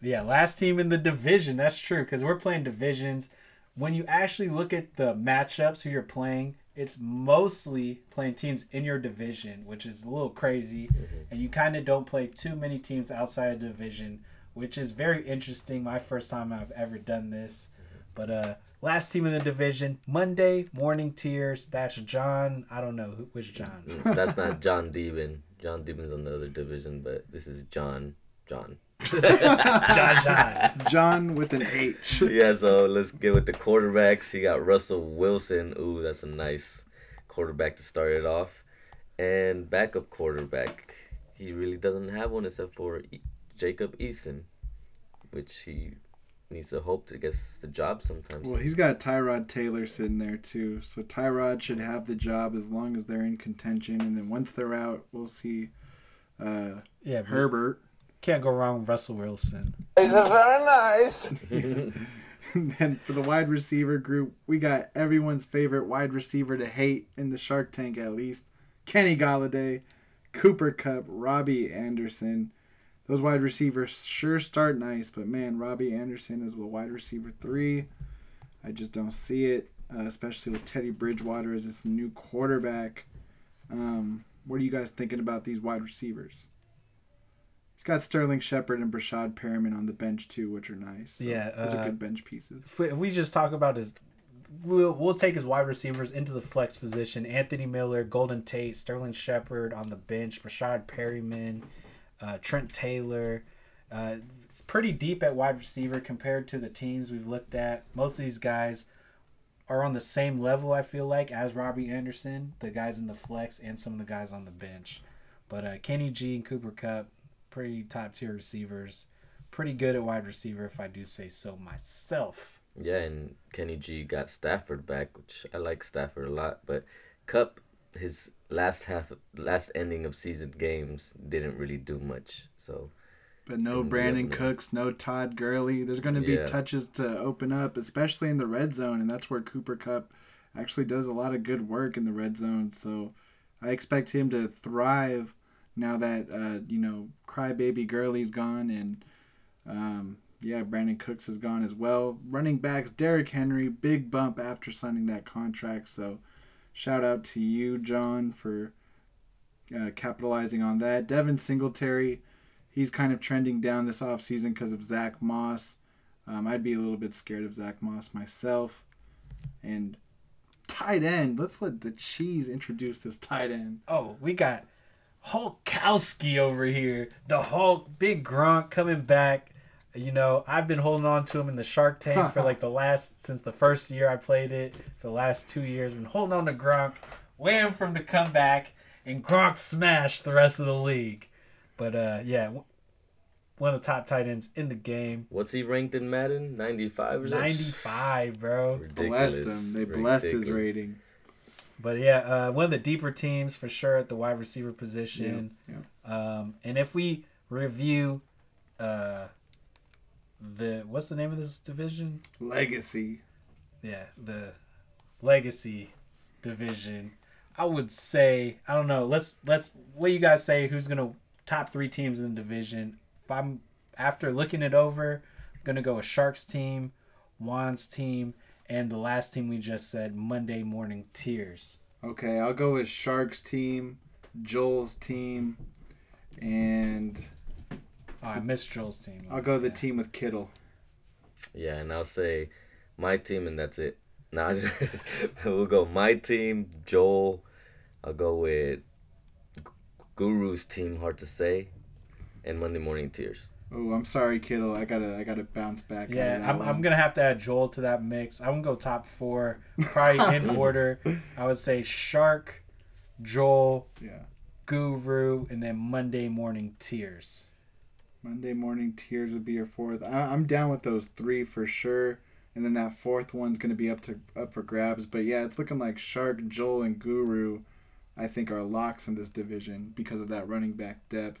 yeah, last team in the division. That's true because we're playing divisions. When you actually look at the matchups who you're playing, it's mostly playing teams in your division, which is a little crazy. Mm-hmm. And you kind of don't play too many teams outside of division, which is very interesting. My first time I've ever done this. Mm-hmm. But uh, last team in the division, Monday morning tears. That's John. I don't know who, which John. Mm-hmm.
That's not John Deben. John Deben's on the other division, but this is John. John.
John John.
John with an H.
yeah, so let's get with the quarterbacks. He got Russell Wilson. Ooh, that's a nice quarterback to start it off. And backup quarterback, he really doesn't have one except for E- Jacob Eason, which he needs to hope to get the job sometimes.
Well, he's got Tyrod Taylor sitting there too, so Tyrod should have the job as long as they're in contention. And then once they're out, we'll see uh,
Yeah, but
Herbert.
Can't go wrong with Russell Wilson.
It's a very nice.
And then for the wide receiver group, we got everyone's favorite wide receiver to hate in the Shark Tank at least. Kenny Golladay, Cooper Kupp, Robbie Anderson. Those wide receivers sure start nice, but man, Robbie Anderson is a wide receiver three. I just don't see it, uh, especially with Teddy Bridgewater as this new quarterback. Um, what are you guys thinking about these wide receivers? He's got Sterling Shepard and Breshad Perriman on the bench too, which are nice. So
Yeah,
those
uh,
are good bench pieces.
if we, if we just talk about his, we'll we'll take his wide receivers into the flex position. Anthony Miller, Golden Tate, Sterling Shepard on the bench, Rashad Perriman, uh, Trent Taylor. Uh, it's pretty deep at wide receiver compared to the teams we've looked at. Most of these guys are on the same level. I feel like as Robbie Anderson, the guys in the flex, and some of the guys on the bench. But uh, Kenny G and Cooper Kupp, pretty top tier receivers. Pretty good at wide receiver, if I do say so myself.
Yeah, and Kenny G got Stafford back, which I like Stafford a lot. But Kupp, his last half, last ending of season games didn't really do much. So
But no
Brandin.
Cooks, no Todd Gurley. There's going to be
Yeah.
touches to open up, especially in the red zone, and that's where Cooper Kupp actually does a lot of good work in the red zone. So I expect him to thrive now that uh, you know crybaby Gurley's gone and um, yeah Brandin Cooks is gone as well. Running backs Derrick Henry big bump after signing that contract. So shout out to you John for uh, capitalizing on that. Devin Singletary he's kind of trending down this offseason because of Zach Moss. Um, I'd be a little bit scared of Zach Moss myself. And tight end, let's let the cheese introduce this tight end.
Oh, we got Hulkowski over here. The Hulk, big Gronk coming back. You know, I've been holding on to him in the Shark Tank for like the last since the first year I played it. For the last two years, been holding on to Gronk, waiting for him to come back, and Gronk smashed the rest of the league. But uh, yeah, one of the top tight ends in the game.
What's he ranked in Madden? Ninety five or ninety
five, bro.
Blessed him. They blessed his rating.
But yeah, uh, one of the deeper teams for sure at the wide receiver position.
Yeah,
Um, and if we review uh, the what's the name of this division?
Legacy.
Yeah, the legacy division. I would say I don't know. Let's let's what you guys say? Who's gonna top three teams in the division? If I'm after looking it over, I'm gonna go with Sharks team, Juan's team, and the last team we just said Monday Morning Tears.
Okay, I'll go with Sharks team, Joel's team, and
Oh, I missed Joel's team.
I'll go the team with Kittle.
Yeah, and I'll say my team, and that's it. Nah, we'll go my team, Joel. I'll go with Guru's team, hard to say, and Monday Morning Tears.
Oh, I'm sorry, Kittle. I gotta, I gotta bounce back.
Yeah, I'm,
one.
I'm gonna have to add Joel to that mix. I'm gonna go top four, probably in order. I would say Shark, Joel,
Yeah.
Guru, and then Monday Morning Tears.
Monday morning tears would be your fourth. I, I'm down with those three for sure, and then that fourth one's gonna be up to up for grabs. But yeah, it's looking like Shark, Joel, and Guru, I think, are locks in this division because of that running back depth.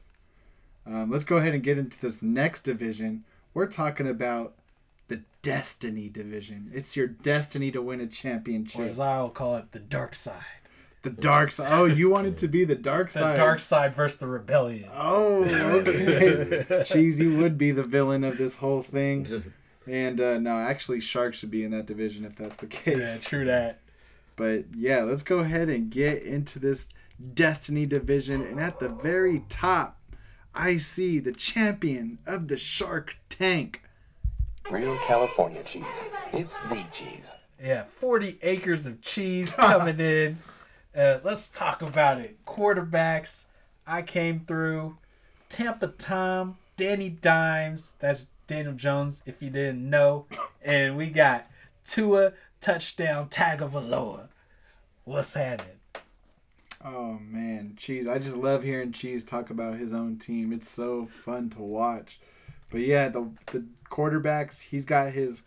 Um, let's go ahead and get into this next division. We're talking about the Destiny division. It's your destiny to win a
Or
championship.
as I'll call it, the dark side.
The dark side. Oh, you wanted to be the dark
The
side.
The dark side versus the rebellion.
Oh, okay. Cheese, you would be the villain of this whole thing. And uh, no, actually, Sharks should be in that division if that's the case.
Yeah, true that.
But yeah, let's go ahead and get into this Destiny division. And at the very top, I see the champion of the Shark Tank.
Real California cheese. It's the cheese.
Yeah, 40 acres of cheese coming in. Uh, let's talk about it. Quarterbacks. I came through. Tampa Tom, Danny Dimes. That's Daniel Jones, if you didn't know. And we got Tua touchdown tag of Tagovailoa. What's happening?
Oh man, Cheese. I just love hearing Cheese talk about his own team. It's so fun to watch. But yeah, the the quarterbacks, he's got his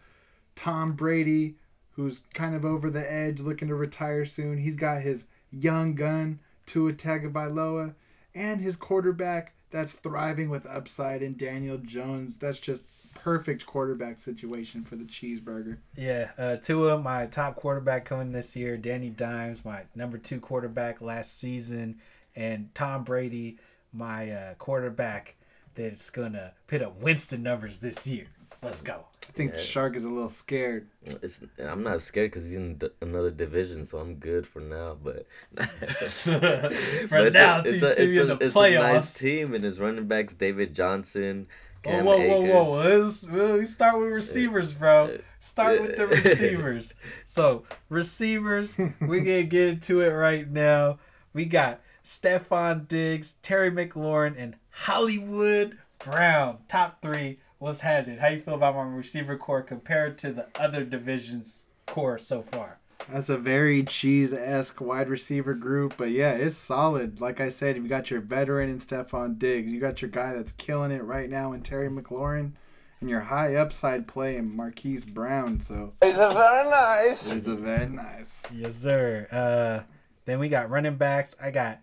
Tom Brady, who's kind of over the edge, looking to retire soon. He's got his young gun, Tua Tagovailoa, and his quarterback that's thriving with upside in Daniel Jones. That's just perfect quarterback situation for the cheeseburger.
Yeah, uh, Tua, my top quarterback coming this year. Danny Dimes, my number two quarterback last season, and Tom Brady, my uh, quarterback that's gonna put up Winston numbers this year. Let's go.
I think
Yeah.
Shark is a little scared.
It's I'm not scared because he's in d- another division, so I'm good for now. But
For
But
now,
it's
till
a, it's a,
me in the
it's a nice
playoffs.
team, and his running backs David Johnson.
Whoa, whoa, whoa, whoa! Let's, we start with receivers, bro. Start with the receivers. So receivers, we're gonna get into it right now. We got Stefon Diggs, Terry McLaurin, and Hollywood Brown. Top three. What's happening? How you feel about my receiver core compared to the other divisions core so far?
That's a very cheese esque wide receiver group, but yeah, it's solid. Like I said, you got your veteran in Stefon Diggs, you got your guy that's killing it right now in Terry McLaurin, and your high upside play in Marquise Brown. So
It's a very nice.
it's a very nice.
Yes, sir. Uh, then we got running backs. I got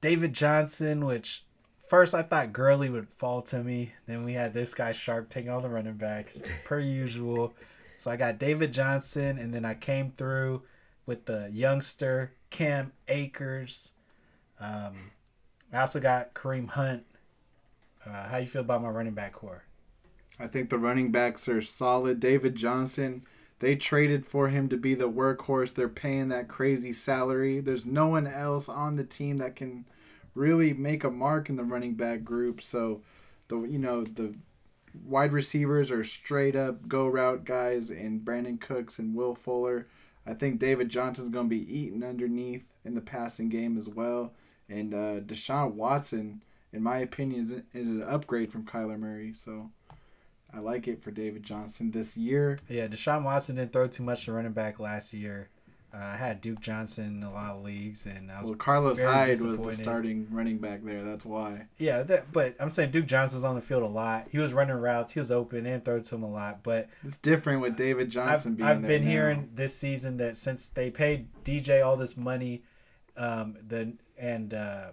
David Johnson, which first I thought Gurley would fall to me. Then we had this guy Sharp taking all the running backs, per usual. So I got David Johnson, and then I came through with the youngster Cam Akers. Um, I also got Kareem Hunt. Uh, how you feel about my running back core?
I think the running backs are solid. David Johnson, they traded for him to be the workhorse. They're paying that crazy salary. There's no one else on the team that can really make a mark in the running back group. So, the you know the wide receivers are straight up go route guys in Brandin Cooks and Will Fuller. I think David Johnson's going to be eaten underneath in the passing game as well. And uh, Deshaun Watson, in my opinion, is, is an upgrade from Kyler Murray. So I like it for David Johnson this year.
Yeah, Deshaun Watson didn't throw too much to running back last year. Uh, I had Duke Johnson in a lot of leagues, and I was
Well, Carlos Hyde was the starting running back there. That's why.
Yeah, that, but I'm saying Duke Johnson was on the field a lot. He was running routes. He was open and throw to him a lot. But
It's different with David Johnson
I've,
being
I've been
now.
hearing this season that since they paid DJ all this money, um, the and uh,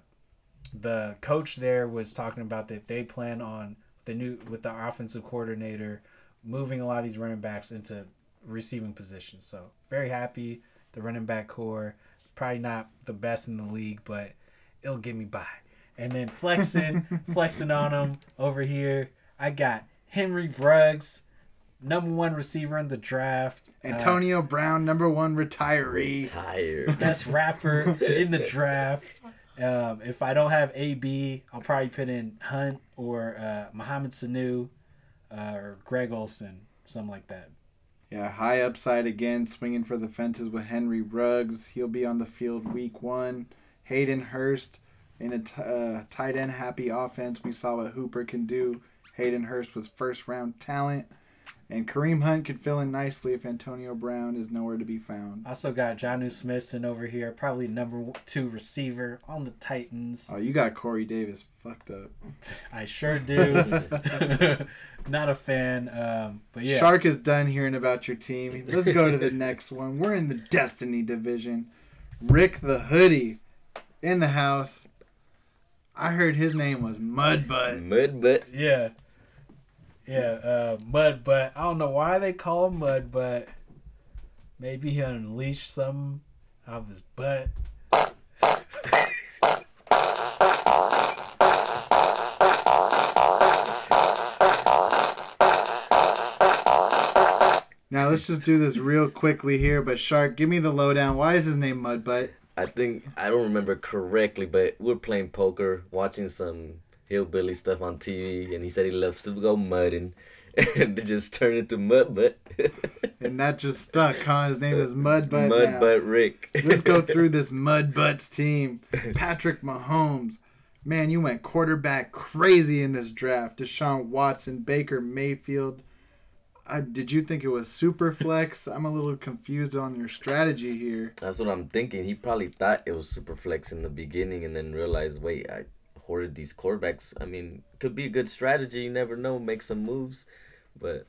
the coach there was talking about that they plan on the new with the offensive coordinator moving a lot of these running backs into receiving positions. So very happy. The running back core probably not the best in the league, but it'll get me by. And then flexing, flexing on them over here. I got Henry Ruggs, number one receiver in the draft. Uh,
Antonio Brown, number one retiree.
Tired.
best rapper in the draft. Um, if I don't have AB, I'll probably put in Hunt or uh, Mohamed Sanu uh, or Greg Olsen, something like that.
Yeah, high upside again, swinging for the fences with Henry Ruggs. He'll be on the field week one. Hayden Hurst in a t- uh, tight end happy offense. We saw what Hooper can do. Hayden Hurst was first round talent. And Kareem Hunt could fill in nicely if Antonio Brown is nowhere to be found.
Also got Jonnu Smithson over here, probably number two receiver on the Titans.
Oh, you got Corey Davis fucked up.
I sure do. Not a fan, um, but yeah.
Shark is done hearing about your team. Let's go to the next one. We're in the Destiny division. Rick the Hoodie in the house. I heard his name was Mudbutt.
Mud butt.
Yeah. Yeah, uh, Mud Butt. I don't know why they call him Mud Butt. Maybe he unleashed something out of his butt.
Now let's just do this real quickly here. But Shark, give me the lowdown. Why is his name Mud Mudbutt?
I think I don't remember correctly, but we're playing poker, watching some hillbilly stuff on TV, and he said he loves to go mudding, and it just turned into mud butt.
And that just stuck, huh? His name is Mud Mudbutt.
mud butt Rick.
Let's go through this Mud Mudbutts team. Patrick Mahomes. Man, you went quarterback crazy in this draft. Deshaun Watson, Baker Mayfield. I, did you think it was super flex? I'm a little confused on your strategy here.
That's what I'm thinking. He probably thought it was super flex in the beginning, and then realized, wait, I hoarded these quarterbacks. I mean, could be a good strategy. You never know. Make some moves, but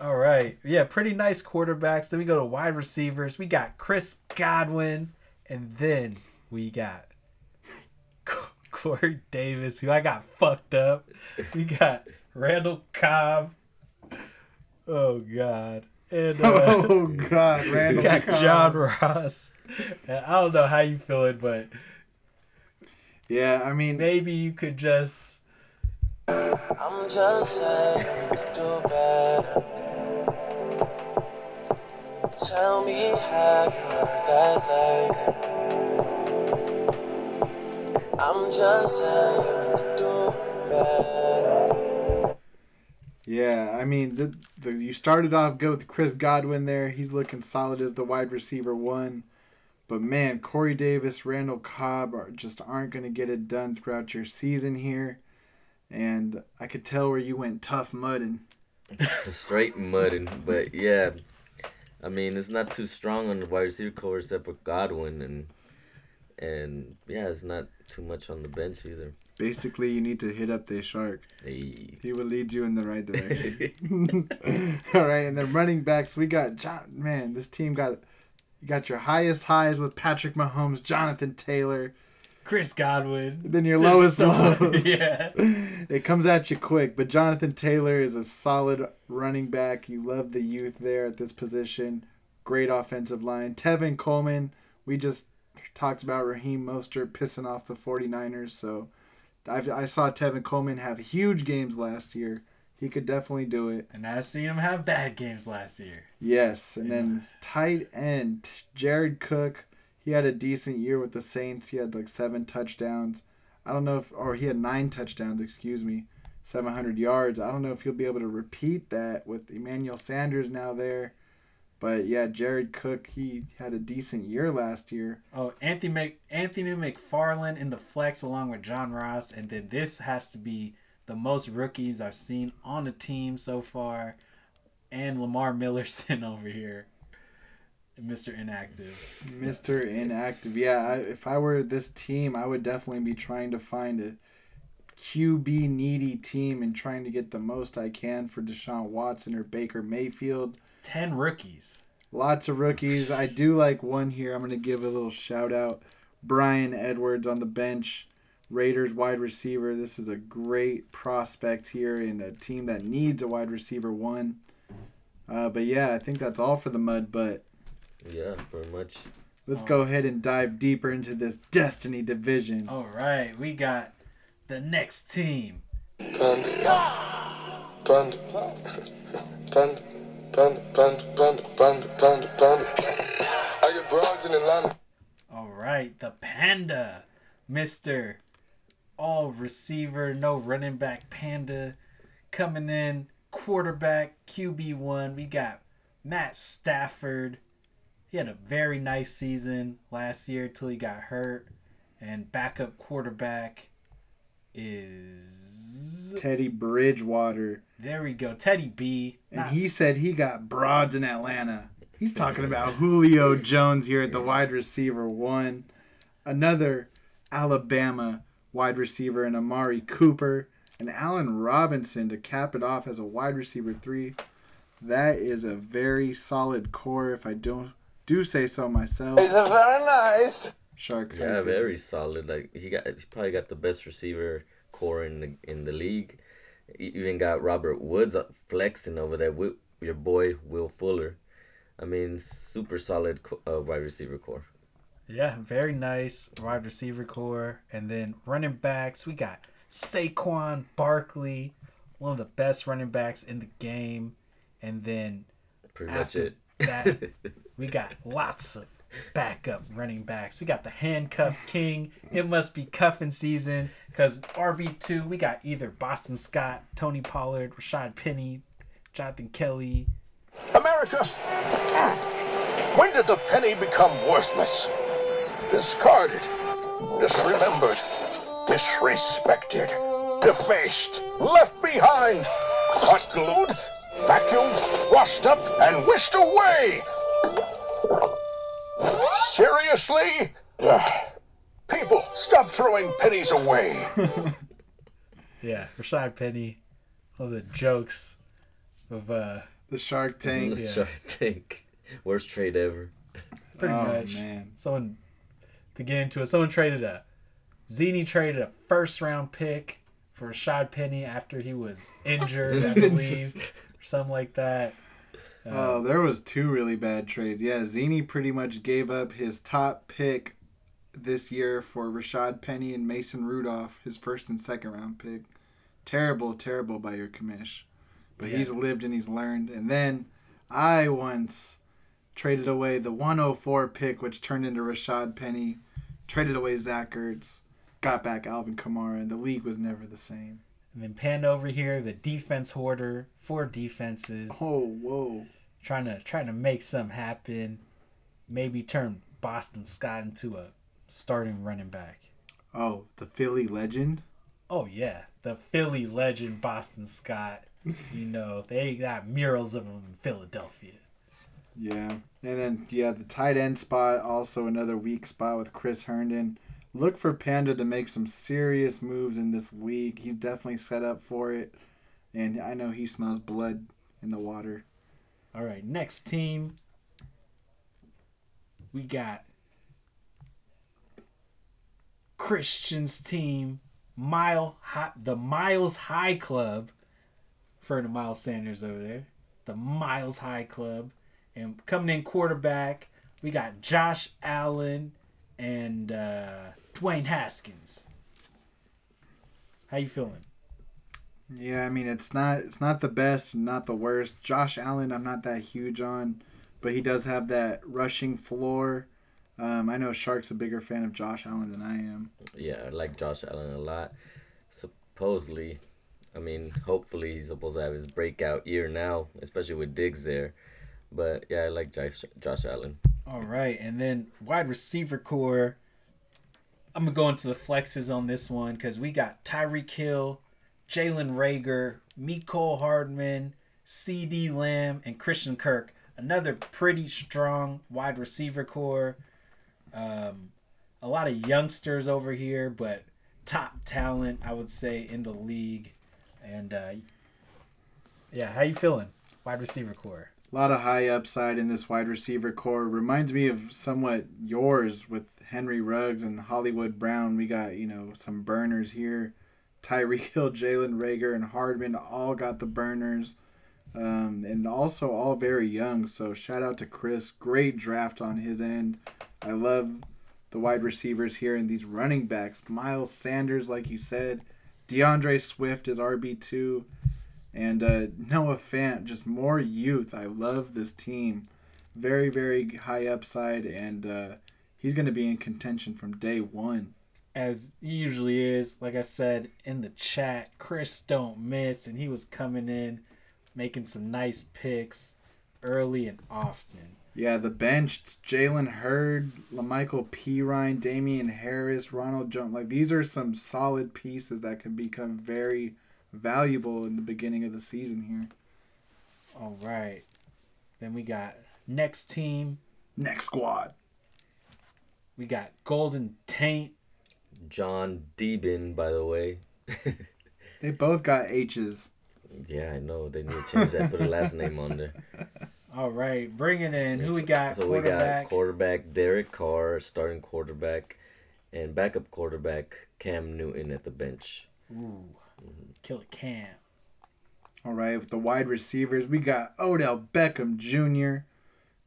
All right. Yeah, pretty nice quarterbacks. Then we go to wide receivers. We got Chris Godwin, and then we got Corey Davis, who I got fucked up. We got Randall Cobb. Oh God. And uh,
Oh God,
we got
Cobb.
John Ross. And I don't know how you feeling, but
Yeah, I mean,
maybe you could just
I'm just saying you could do better. Tell me, have you heard that lately? I'm just saying you could do better.
yeah, I mean, the, the you started off good with Chris Godwin there. He's looking solid as the wide receiver one. But man, Corey Davis, Randall Cobb are just aren't going to get it done throughout your season here. And I could tell where you went tough mudding.
it's a straight mudding. But yeah, I mean, it's not too strong on the wide receiver core except for Godwin, and and yeah, it's not too much on the bench either.
Basically, you need to hit up the shark.
Hey.
He will lead you in the right direction. All right, and then running backs, we got John. Man, this team got you got your highest highs with Patrick Mahomes, Jonathan Taylor.
Chris Godwin.
Then your lowest lows.
Yeah.
It comes at you quick, but Jonathan Taylor is a solid running back. You love the youth there at this position. Great offensive line. Tevin Coleman, we just talked about Raheem Mostert pissing off the 49ers. So I've, I saw Tevin Coleman have huge games last year. He could definitely do it.
And I've seen him have bad games last year.
Yes, and then tight end Jared Cook. He had a decent year with the Saints. He had like seven touchdowns. I don't know if, or he had nine touchdowns. Excuse me, seven hundred yards. I don't know if he'll be able to repeat that with Emmanuel Sanders now there. But yeah, Jared Cook, he had a decent year last year.
Oh, Anthony Mc, Anthony McFarland in the flex along with John Ross, and then this has to be the most rookies I've seen on the team so far, and Lamar Millerson over here, Mr. Inactive.
Mr. Inactive. Yeah, I, if I were this team, I would definitely be trying to find a QB needy team and trying to get the most I can for Deshaun Watson or Baker Mayfield.
Ten rookies.
Lots of rookies. I do like one here. I'm going to give a little shout out. Bryan Edwards on the bench, Raiders wide receiver. This is a great prospect here in a team that needs a wide receiver one. Uh, but yeah, I think that's all for the mud. But
Yeah, pretty much.
let's go ahead and dive deeper into this Destiny division.
All right, we got the next team.
Panda. Panda. Panda. Panda. Panda. Panda. Panda. Panda. Panda. I got broads in Atlanta.
All right, the Panda, Mister All Receiver, no running back Panda, coming in quarterback QB one. We got Matt Stafford. He had a very nice season last year till he got hurt, and backup quarterback is
Teddy Bridgewater.
there we go, Teddy B.
And
Not-
he said he got broads in Atlanta. He's talking about Julio Jones here at the wide receiver one. Another Alabama wide receiver and Amari Cooper. And Allen Robinson to cap it off as a wide receiver three. That is a very solid core if I don't do say so myself.
It's a very nice.
Shark.
Yeah,
you
very solid. Like he got, he probably got the best receiver core in the in the league. You even got Robert Woods up flexing over there with your boy Will Fuller. I mean, super solid co- uh, wide receiver core.
Yeah, very nice wide receiver core. And then running backs, we got Saquon Barkley, one of the best running backs in the game. And then
Pretty
after
much it.
that, we got lots of backup running backs. We got the handcuff king. It must be cuffing season because RB2, we got either Boston Scott, Tony Pollard, Rashaad Penny, Jonathan Kelly.
America, when did the penny become worthless? Discarded, disremembered, disrespected, defaced, left behind, hot glued, vacuumed, washed up, and wished away. Seriously? Ugh. People, stop throwing pennies away.
Yeah, Rashaad Penny, all the jokes of uh,
The Shark Tank.
Let's
Yeah.
try to think. Worst trade ever.
pretty
Oh,
much.
man.
Someone to get into it. Someone traded a Zini traded a first round pick for Rashaad Penny after he was injured, I believe, or something like that.
Oh, um, there was two really bad trades. Yeah, Zini pretty much gave up his top pick this year for Rashaad Penny and Mason Rudolph, his first and second round pick. Terrible, terrible by your commish. But he's lived and he's learned. And then I once traded away the 104 pick, which turned into Rashaad Penny, traded away Zach Ertz, got back Alvin Kamara, and the league was never the same.
And then Panda over here, the defense hoarder, four defenses,
Oh, whoa.
trying to trying to make something happen. Maybe turn Boston Scott into a starting running back.
Oh, the Philly legend?
Oh yeah, the Philly legend Boston Scott. You know they got murals of him in Philadelphia.
Yeah. And then, yeah, the tight end spot, also another weak spot with Chris Herndon. Look for Panda to make some serious moves in this league. He's definitely set up for it. And I know he smells blood in the water.
All right, next team. We got Christian's team, Mile High, the Miles High Club, for the Miles Sanders over there, the Miles High Club, and coming in quarterback, we got Josh Allen and uh, Dwayne Haskins. How you feeling?
Yeah, I mean it's not it's not the best, not the worst. Josh Allen, I'm not that huge on, but he does have that rushing floor. Um, I know Shark's a bigger fan of Josh Allen than I am.
Yeah, I like Josh Allen a lot. Supposedly, I mean, hopefully he's supposed to have his breakout year now, especially with Diggs there. But yeah, I like Josh, Josh Allen.
All right, and then wide receiver core. I'm gonna go into the flexes on this one because we got Tyreek Hill, Jalen Reagor, Mecole Hardman, CeeDee Lamb, and Christian Kirk. Another pretty strong wide receiver core. Um, a lot of youngsters over here, but top talent, I would say, in the league. And uh, yeah, how you feeling, wide receiver core?
A lot of high upside in this wide receiver core. Reminds me of somewhat yours with Henry Ruggs and Hollywood Brown. We got, you know, some burners here. Tyreek Hill, Jalen Reagor, and Hardman all got the burners. Um, and also all very young. So shout out to Chris. Great draft on his end. I love the wide receivers here and these running backs. Miles Sanders, like you said. D'Andre Swift is RB2. And uh, Noah Fant, just more youth. I love this team. Very, very high upside. And uh, he's going to be in contention from day one.
As he usually is, like I said in the chat, Chris don't miss. And he was coming in making some nice picks early and often.
Yeah, the bench, Jalen Hurd, LaMichael Perine, Damien Harris, Ronald Jones. Like, these are some solid pieces that could become very valuable in the beginning of the season here.
All right. Then we got next team.
Next squad.
We got Golden Taint.
John Deben, by the way.
they both got H's.
Yeah, I know. They need to change that. Put a last name on there.
All right, bringing in who we got?
So we got quarterback Derek Carr, starting quarterback, and backup quarterback Cam Newton at the bench.
Ooh, mm-hmm. killer Cam.
All right, with the wide receivers, we got Odell Beckham Jr.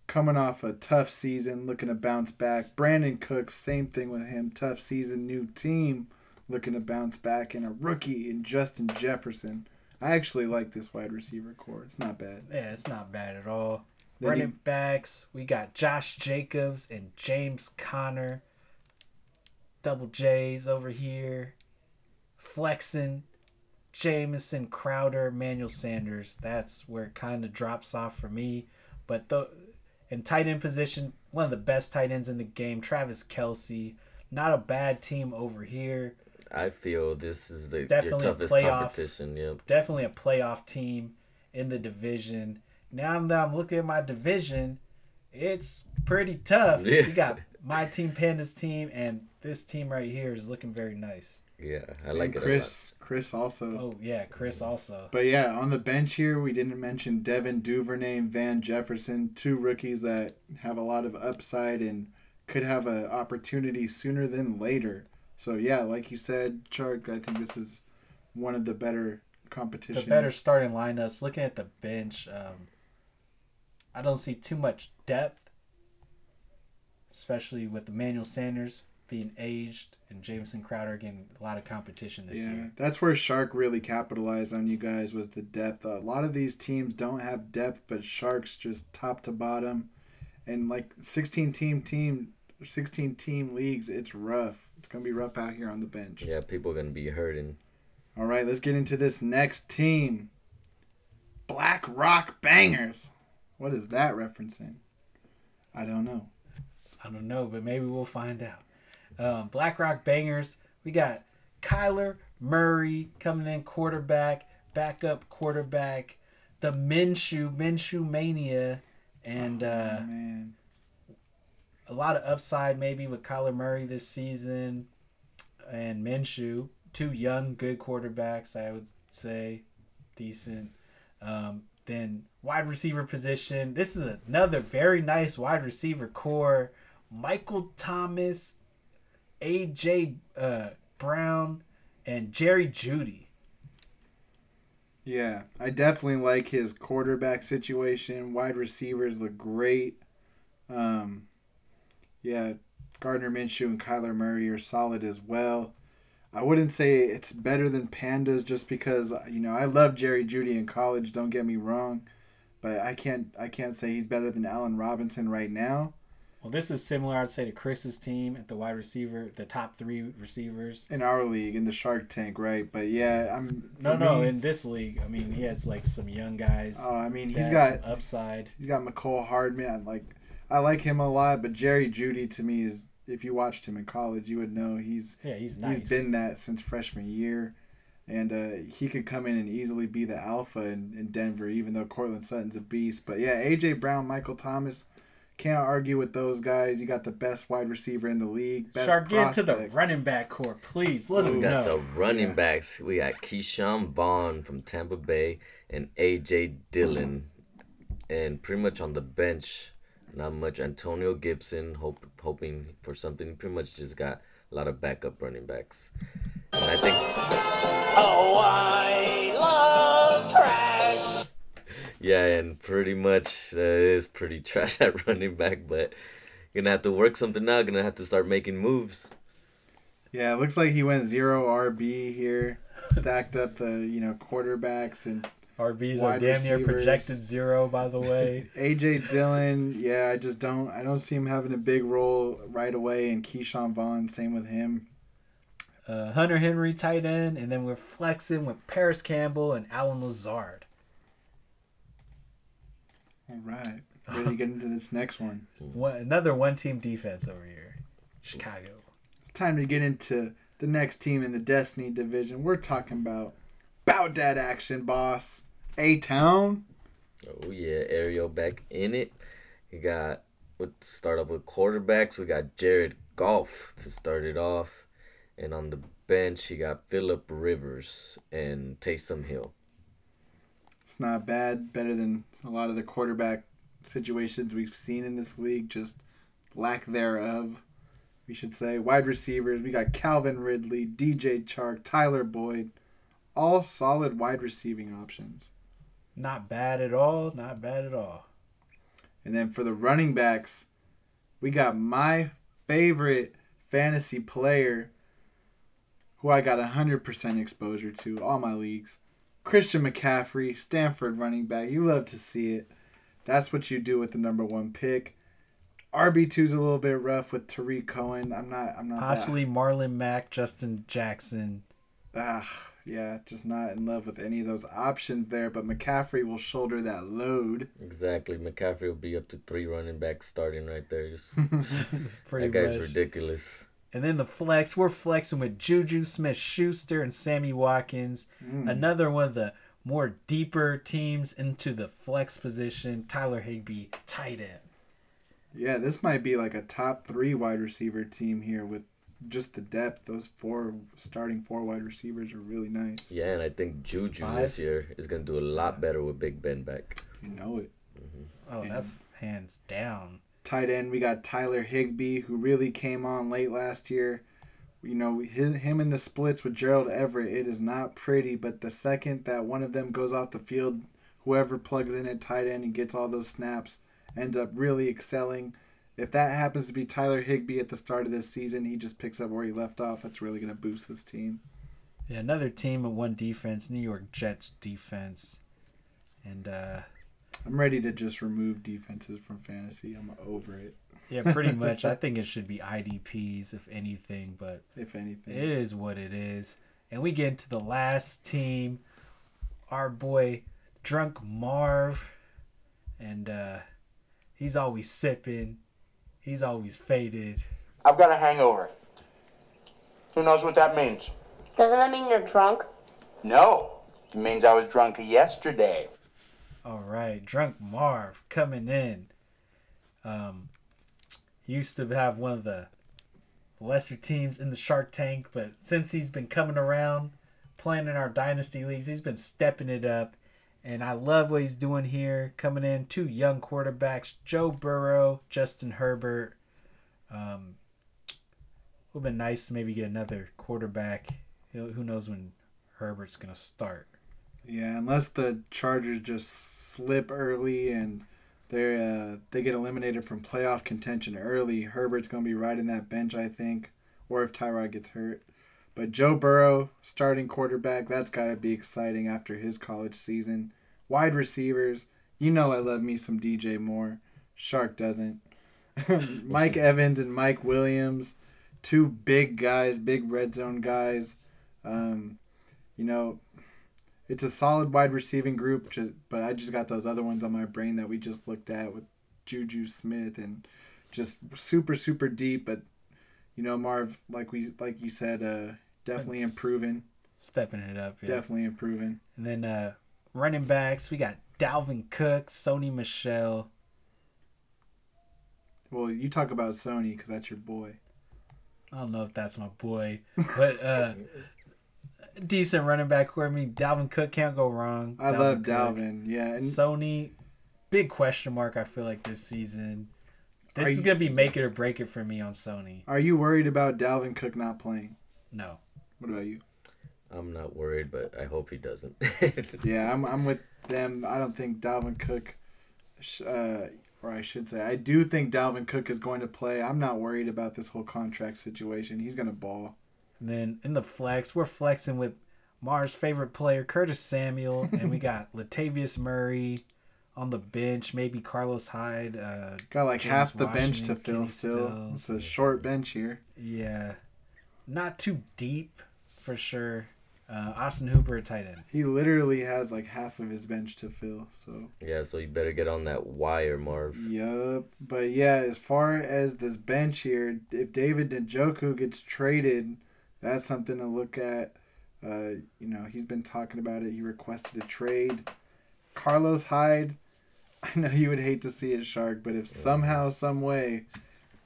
coming off a tough season, looking to bounce back. Brandin Cooks, same thing with him, tough season, new team, looking to bounce back, and a rookie in Justin Jefferson. I actually like this wide receiver core. It's not bad.
Yeah, it's not bad at all. Then Running you... backs, we got Josh Jacobs and James Conner. Double J's over here. Flexing. Jamison Crowder, Manuel Sanders. That's where it kind of drops off for me. But the in tight end position, one of the best tight ends in the game, Travis Kelce. Not a bad team over here.
I feel this is the definitely your toughest playoff, competition. Yep.
Definitely a playoff team in the division. Now that I'm looking at my division, it's pretty tough. Yeah. You got my team, Panda's team, and this team right here is looking very nice.
Yeah, I like
and it. Chris, Chris also.
Oh yeah, Chris also.
But yeah, on the bench here, we didn't mention Devin Duvernay and Van Jefferson, two rookies that have a lot of upside and could have an opportunity sooner than later. So yeah, like you said, Shark, I think this is one of the better competition.
The better starting lineups. Looking at the bench, um, I don't see too much depth, especially with Emmanuel Sanders being aged and Jamison Crowder getting a lot of competition this yeah, year.
That's where Shark really capitalized on you guys was the depth. A lot of these teams don't have depth, but Sharks just top to bottom, and like sixteen team team, sixteen team leagues, it's rough. It's gonna be rough out here on the bench.
Yeah, people are gonna be hurting.
All right, let's get into this next team. Black Rock Bangers. What is that referencing? I don't know.
I don't know, but maybe we'll find out. Um, Black Rock Bangers. We got Kyler Murray coming in quarterback, backup quarterback, the Minshew Minshew Mania, and oh, uh, man a lot of upside maybe with Kyler Murray this season and Minshew. Two young, good quarterbacks, I would say, decent. Um, then wide receiver position. This is another very nice wide receiver core. Michael Thomas, AJ uh, Brown, and Jerry Jeudy.
Yeah, I definitely like his quarterback situation. Wide receivers look great. Um, yeah, Gardner Minshew and Kyler Murray are solid as well. I wouldn't say it's better than Pandas just because you know I love Jerry Jeudy in college. Don't get me wrong, but I can't I can't say he's better than Allen Robinson right now.
Well, this is similar, I'd say, to Chris's team at the wide receiver, the top three receivers.
in our league in the Shark Tank, right? But yeah, I'm
No, no,
me-
in this league, I mean, he has like some young guys.
Oh, I mean, he's got
upside.
he's got Mecole Hardman. I like I like him a lot, but Jerry Jeudy to me is if you watched him in college, you would know he's
Yeah, he's nice.
he's been that since freshman year, and uh, he could come in and easily be the alpha in, in Denver, even though Courtland Sutton's a beast. But yeah, AJ Brown, Michael Thomas, can't argue with those guys. You got the best wide receiver in the league. Best
Shark, get into the running back core, please. Let
We
him
got the running backs. We got Ke'Shawn Vaughn from Tampa Bay and AJ Dillon. And pretty much on the bench, not much. Antonio Gibson, hope, hoping for something. Pretty much just got a lot of backup running backs. And I think
Oh, I love trash.
Yeah, and pretty much uh, it is pretty trash at running back, but gonna have to work something out. Gonna have to start making moves.
Yeah, it looks like he went zero RB here. Stacked up the you know quarterbacks and
RBs are
wide
damn near projected zero, by the way.
AJ Dillon, yeah, I just don't I don't see him having a big role right away. And Ke'Shawn Vaughn, same with him.
uh, Hunter Henry tight end, and then we're flexing with Parris Campbell and Allen Lazard.
All right, ready to get into this next one.
One, another one team defense over here. Chicago.
It's time to get into the next team in the Destiny division. We're talking about bout that action, boss. A Town.
Oh yeah, Ariel back in it. We got let's start off with quarterbacks. We got Jared Goff to start it off, and on the bench he got Philip Rivers and Taysom Hill.
It's not bad. Better than a lot of the quarterback situations we've seen in this league. Just lack thereof, we should say. Wide receivers, we got Calvin Ridley, DJ Chark, Tyler Boyd. All solid wide receiving options.
Not bad at all. Not bad at all.
And then for the running backs, we got my favorite fantasy player who I got 100% exposure to all my leagues. Christian McCaffrey, Stanford running back. You love to see it. That's what you do with the number one pick. RB2's a little bit rough with Tarik Cohen. I'm not I'm not that-
Possibly Marlon Mack, Justin Jackson.
Ah, yeah, just not in love with any of those options there, but McCaffrey will shoulder that load.
Exactly, McCaffrey will be up to three running backs starting right there. Just, that guy's
much.
ridiculous.
And then the flex, we're flexing with Juju Smith Schuster and Sammy Watkins.
Mm.
Another one of the more deeper teams into the flex position. Tyler Higbee, tight end.
Yeah, this might be like a top three wide receiver team here with just the depth. Those four starting four wide receivers are really nice.
Yeah, and I think Juju
Five?
this year is gonna do a lot better with Big Ben back.
You know it.
Oh,
Yeah.
that's hands down.
Tight end, we got Tyler Higbee, who really came on late last year. You know, him in the splits with Gerald Everett, it is not pretty, but the second that one of them goes off the field, whoever plugs in at tight end and gets all those snaps ends up really excelling. If that happens to be Tyler Higbee at the start of this season, he just picks up where he left off. That's really going to boost this team.
Yeah, another team with one defense, New York Jets defense. And uh
I'm ready to just remove defenses from fantasy. I'm over it,
yeah, pretty much. I think it should be IDPs if anything, but
if anything.
it is what it is. And we get into the last team, our boy Drunk Marv. And uh he's always sipping. He's always faded.
I've got a hangover. Who knows what that means?
Doesn't that mean you're drunk?
No. It means I was drunk yesterday.
All right, Drunk Marv coming in. Um, used to have one of the lesser teams in the Shark Tank, but since he's been coming around, playing in our dynasty leagues, he's been stepping it up. And I love what he's doing here. Coming in, two young quarterbacks, Joe Burrow, Justin Herbert. Um, would have been nice to maybe get another quarterback. Who knows when Herbert's gonna start?
Yeah, unless the Chargers just slip early and they uh, they get eliminated from playoff contention early. Herbert's gonna be riding that bench, I think, or if Tyrod gets hurt. But Joe Burrow, starting quarterback, that's gotta be exciting after his college season. Wide receivers, you know I love me some DJ Moore. Shark doesn't. Mike Evans and Mike Williams, two big guys, big red zone guys. Um, you know, it's a solid wide receiving group, just but I just got those other ones on my brain that we just looked at with Juju Smith and just super super deep. But you know, Marv, like we like you said, uh, definitely
That's-
improving.
Stepping it up. Yeah.
Definitely improving.
And then uh, running backs, we got Dalvin Cook, Sony Michel.
Well, you talk about Sony because that's your boy.
I don't know if that's my boy, but uh, decent running back core. I mean, Dalvin Cook can't go wrong.
I love
Cook.
Dalvin. Yeah, and
Sony, big question mark. I feel like this season. This is
you-
gonna be make it or break it for me on Sony.
are you worried about Dalvin Cook not playing?
No.
What about you?
I'm not worried, but I hope he doesn't.
Yeah, I'm, I'm with them. I don't think Dalvin Cook, uh, or I should say, I do think Dalvin Cook is going to play. I'm not worried about this whole contract situation. He's going to ball.
And then in the flex, we're flexing with Mars' favorite player, Curtis Samuel, and we got Latavius Murray on the bench. Maybe Carlos Hyde. Uh,
Got like
James
half the bench to fill
Kenny
still. It's a short bench here.
Yeah, not too deep for sure. Uh, Austin Hooper, at tight end.
He literally has like half of his bench to fill. So,
yeah, so you better get on that wire, Marv.
yup. But yeah, as far as this bench here, if David Njoku gets traded, that's something to look at. Uh, you know, he's been talking about it. He requested a trade. Carlos Hyde, I know you would hate to see a Shark, but if somehow, some way,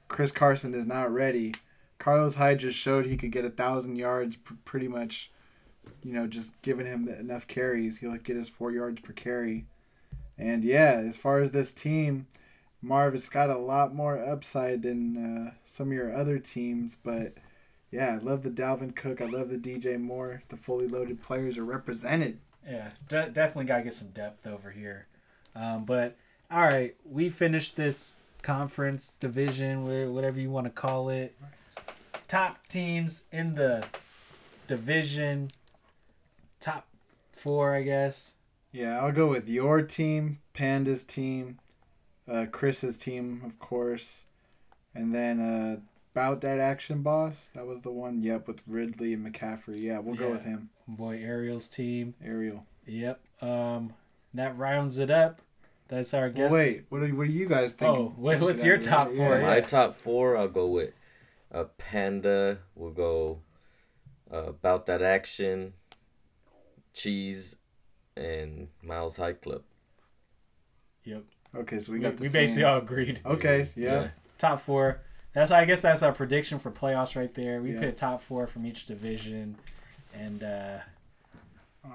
Chris Carson is not ready, Carlos Hyde just showed he could get a thousand yards pr- pretty much. You know, just giving him enough carries, he'll get his four yards per carry. And yeah, as far as this team, Marv, it's got a lot more upside than uh, some of your other teams. But yeah, I love the Dalvin Cook. I love the DJ Moore. The fully loaded players are represented.
Yeah, de- definitely got to get some depth over here. Um, but all right, we finished this conference division, whatever you want to call it. Top teams in the division, top four, I guess.
Yeah, I'll go with your team, Panda's team, uh, Chris's team, of course, and then uh, about that action boss. That was the one. Yep, with Ridley and McCaffrey. Yeah, we'll go with him.
Boy, Ariel's team.
Ariel.
Yep. Um, that rounds it up. That's our
Well,
guess.
wait, what do, what do you guys think?
Oh, wait, what's your top four?
My top four, I'll go with a Panda. We'll go uh, About That Action, Cheese, and Miles High Club.
Yep.
Okay, so we
We,
got the
we
same-
basically all agreed.
Okay, yeah.
Top four. That's I guess that's our prediction for playoffs right there. We
Yeah.
picked top four from each division, and uh,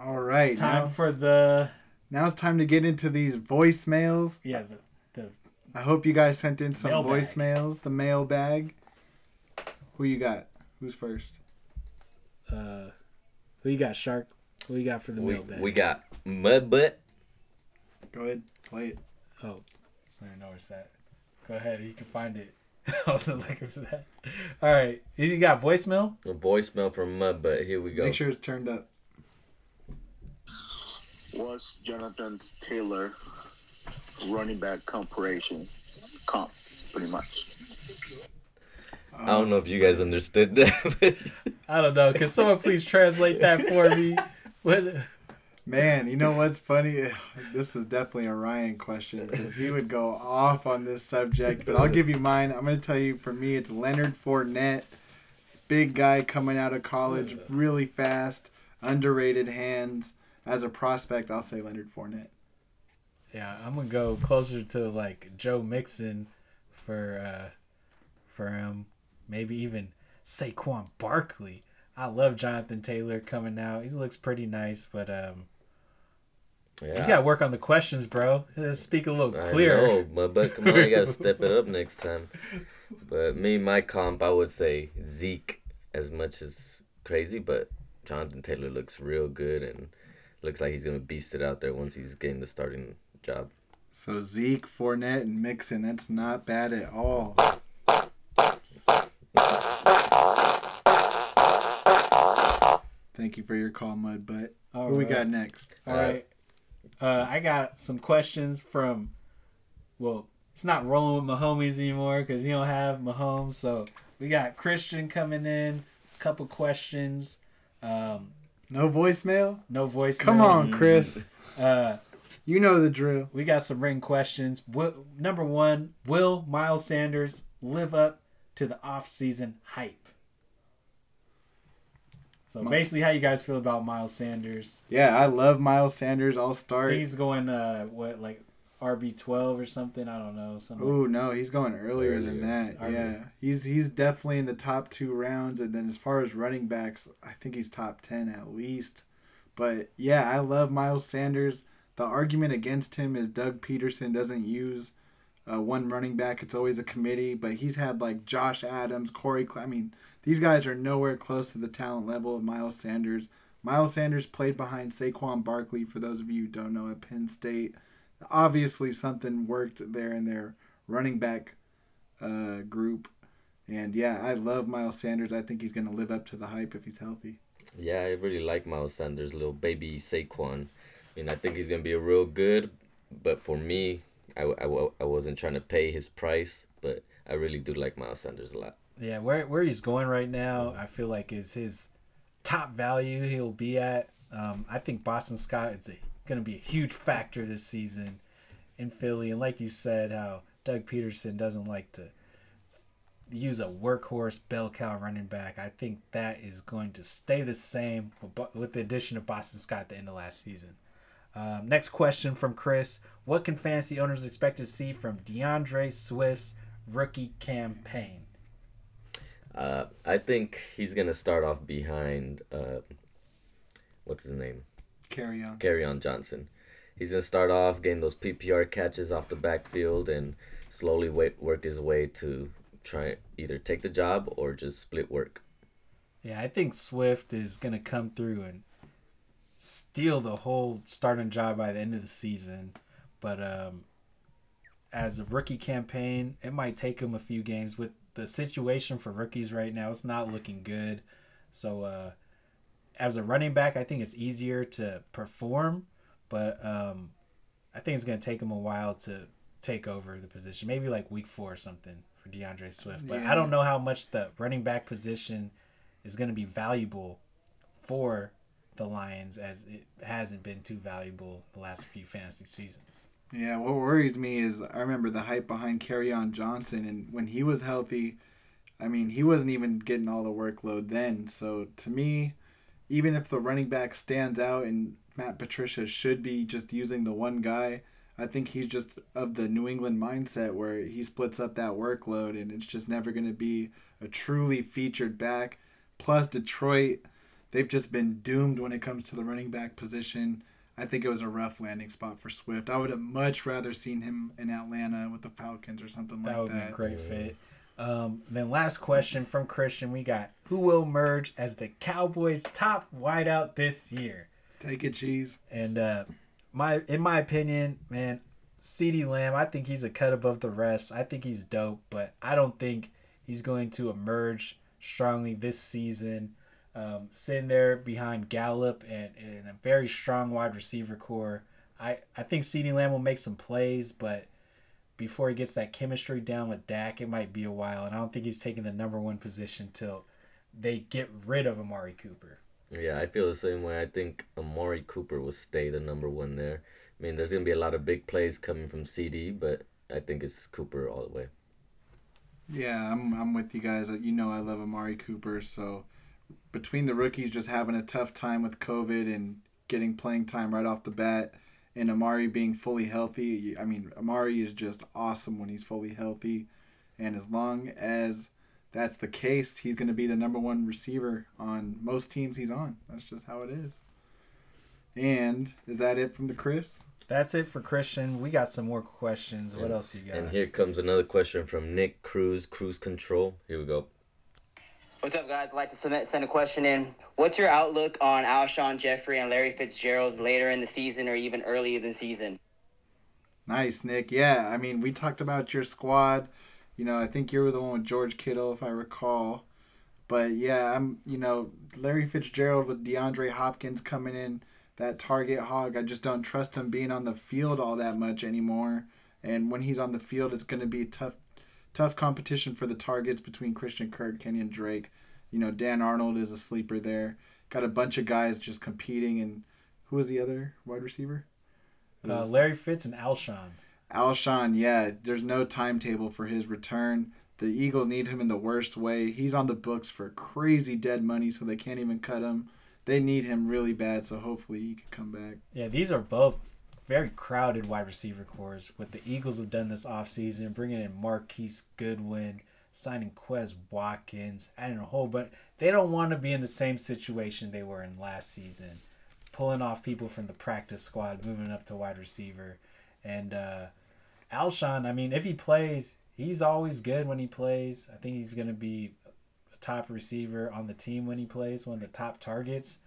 All right,
it's time
now,
for the
now it's time to get into these voicemails.
yeah the, the
I hope you guys sent in some
Mailbag.
voicemails. The mailbag. Who you got? Who's first?
uh, who you got Shark? Who you got for the
We,
mailbag?
we got Mud Butt.
Go ahead, play it.
Oh, I don't know where's that. Go ahead, you can find it. I wasn't looking for that. All right, you got voicemail.
A voicemail from Mud Butt. Here we go.
Make sure it's turned up.
What's Jonathan Taylor running back comparison? Comp, pretty much.
I don't know if you guys understood that. but
I don't know. Can someone please translate that for me? What?
Man, you know what's funny? This is definitely a Ryan question because he would go off on this subject. But I'll give you mine. I'm going to tell you for me, it's Leonard Fournette. Big guy coming out of college, really fast, underrated hands. As a prospect, I'll say Leonard Fournette.
Yeah, I'm gonna go closer to like Joe Mixon for uh for him. Maybe even Saquon Barkley. I love Jonathan Taylor coming out. He looks pretty nice, but um you gotta work on the questions, bro. Uh, speak a little
I
clearer.
know, Mud Butt. Come on, you gotta step it up next time. But me, my comp, I would say Zeke as much as crazy, but Jonathan Taylor looks real good and looks like he's gonna beast it out there once he's getting the starting job.
So Zeke, Fournette, and Mixon, that's not bad at all. Thank you for your call, Mud Butt.
All
What we
right.
got next?
All right. Uh, I got some questions from. Well, it's not rolling with my homies anymore because you don't have Mahomes. So we got Christian coming in. A couple questions. Um,
No voicemail?
no voice.
Come on, Chris.
Uh,
You know the drill.
we got some ring questions. Will, number one: Will Miles Sanders live up to the off-season hype? So
Mi-
basically, how you guys feel about Miles Sanders?
Yeah, I love Miles Sanders. I'll start.
He's going uh what like RB twelve or something. I don't know. Something
Oh no, he's going earlier, than that.
Earlier.
Yeah, he's he's definitely in the top two rounds, and then as far as running backs, I think he's top ten at least. But yeah, I love Miles Sanders. The argument against him is Doug Pederson doesn't use uh, one running back; it's always a committee. But he's had like Josh Adams, Corey. Cl- I mean, these guys are nowhere close to the talent level of Miles Sanders. Miles Sanders played behind Saquon Barkley. For those of you who don't know, at Penn State obviously something worked there in their running back uh, group. And yeah, I love Miles Sanders. I think he's going to live up to the hype if he's healthy.
Yeah, I really like Miles Sanders, little baby Saquon. And I think he's going to be a real good. But for me, I, I, I wasn't trying to pay his price, but I really do like Miles Sanders a lot.
Yeah, where where he's going right now, I feel like is his top value he'll be at. Um, I think Boston Scott is going to be a huge factor this season in Philly, and like you said, how Doug Pederson doesn't like to use a workhorse bell cow running back. I think that is going to stay the same with, the addition of Boston Scott at the end of last season. Um, next question from Chris: What can fantasy owners expect to see from D'Andre Swift's rookie campaign?
Uh, I think he's going to start off behind, uh, what's his name?
Kerryon.
Carry on Johnson. He's going to start off getting those PPR catches off the backfield and slowly wait, work his way to try either take the job or just split work.
Yeah, I think Swift is going to come through and steal the whole starting job by the end of the season. But um, as a rookie campaign, it might take him a few games. With the situation for rookies right now, it's not looking good. So, uh, as a running back, I think it's easier to perform, but um, I think it's going to take him a while to take over the position. Maybe like week four or something for D'Andre Swift. But
Yeah.
I don't know how much the running back position is going to be valuable for the Lions as it hasn't been too valuable the last few fantasy seasons.
Yeah, what worries me is I remember the hype behind Kerryon Johnson, and when he was healthy, I mean, he wasn't even getting all the workload then. So to me, even if the running back stands out and Matt Patricia should be just using the one guy, I think he's just of the New England mindset where he splits up that workload and it's just never going to be a truly featured back. Plus, Detroit, they've just been doomed when it comes to the running back position. I think it was a rough landing spot for Swift. I would have much rather seen him in Atlanta with the Falcons or something
That
like
would be
that.
a great fit. Um, then last question from Christian, we got who will merge as the Cowboys' top wideout this year?
Take it, cheese.
And uh, my in my opinion, man, CeeDee Lamb, I think he's a cut above the rest. I think he's dope, but I don't think he's going to emerge strongly this season. Um, sitting there behind Gallup and, and a very strong wide receiver core. I, I think CeeDee Lamb will make some plays, but before he gets that chemistry down with Dak, it might be a while. And I don't think he's taking the number one position till they get rid of Amari Cooper.
Yeah, I feel the same way. I think Amari Cooper will stay the number one there. I mean, there's going to be a lot of big plays coming from CD, but I think it's Cooper all the way.
Yeah, I'm I'm with you guys. You know I love Amari Cooper, so between the rookies just having a tough time with COVID and getting playing time right off the bat and Amari being fully healthy, I mean, Amari is just awesome when he's fully healthy. And as long as that's the case, he's going to be the number one receiver on most teams he's on. That's just how it is. And is that it from the Chris?
That's it for Christian. We got some more questions. What
And-
else you got?
And here comes another question from Nick Cruz, Cruise Control. Here we go.
What's up, guys? I'd like to submit, send a question in. What's your outlook on Alshon Jeffery and Larry Fitzgerald later in the season or even earlier in the season?
Nice, Nick. Yeah, I mean, we talked about your squad. You know, I think you were the one with George Kittle, if I recall. But yeah, I'm. You know, Larry Fitzgerald with DeAndre Hopkins coming in, that target hog. I just don't trust him being on the field all that much anymore. And when he's on the field, it's going to be tough, tough competition for the targets between Christian Kirk, Kenyan Drake. You know, Dan Arnold is a sleeper there. Got a bunch of guys just competing. And who was the other wide receiver?
Uh, Larry Fitz and Alshon.
Alshon, yeah, there's no timetable for his return. The Eagles need him in the worst way. He's on the books for crazy dead money, so they can't even cut him. They need him really bad, so hopefully he can come back.
Yeah, these are both very crowded wide receiver cores. What the Eagles have done this offseason, bringing in Marquise Goodwin, signing Quez Watkins, adding a whole but they don't want to be in the same situation they were in last season. Pulling off people from the practice squad, moving up to wide receiver. And uh, Alshon, I mean, if he plays, he's always good when he plays. I think he's going to be a top receiver on the team when he plays, one of the top targets.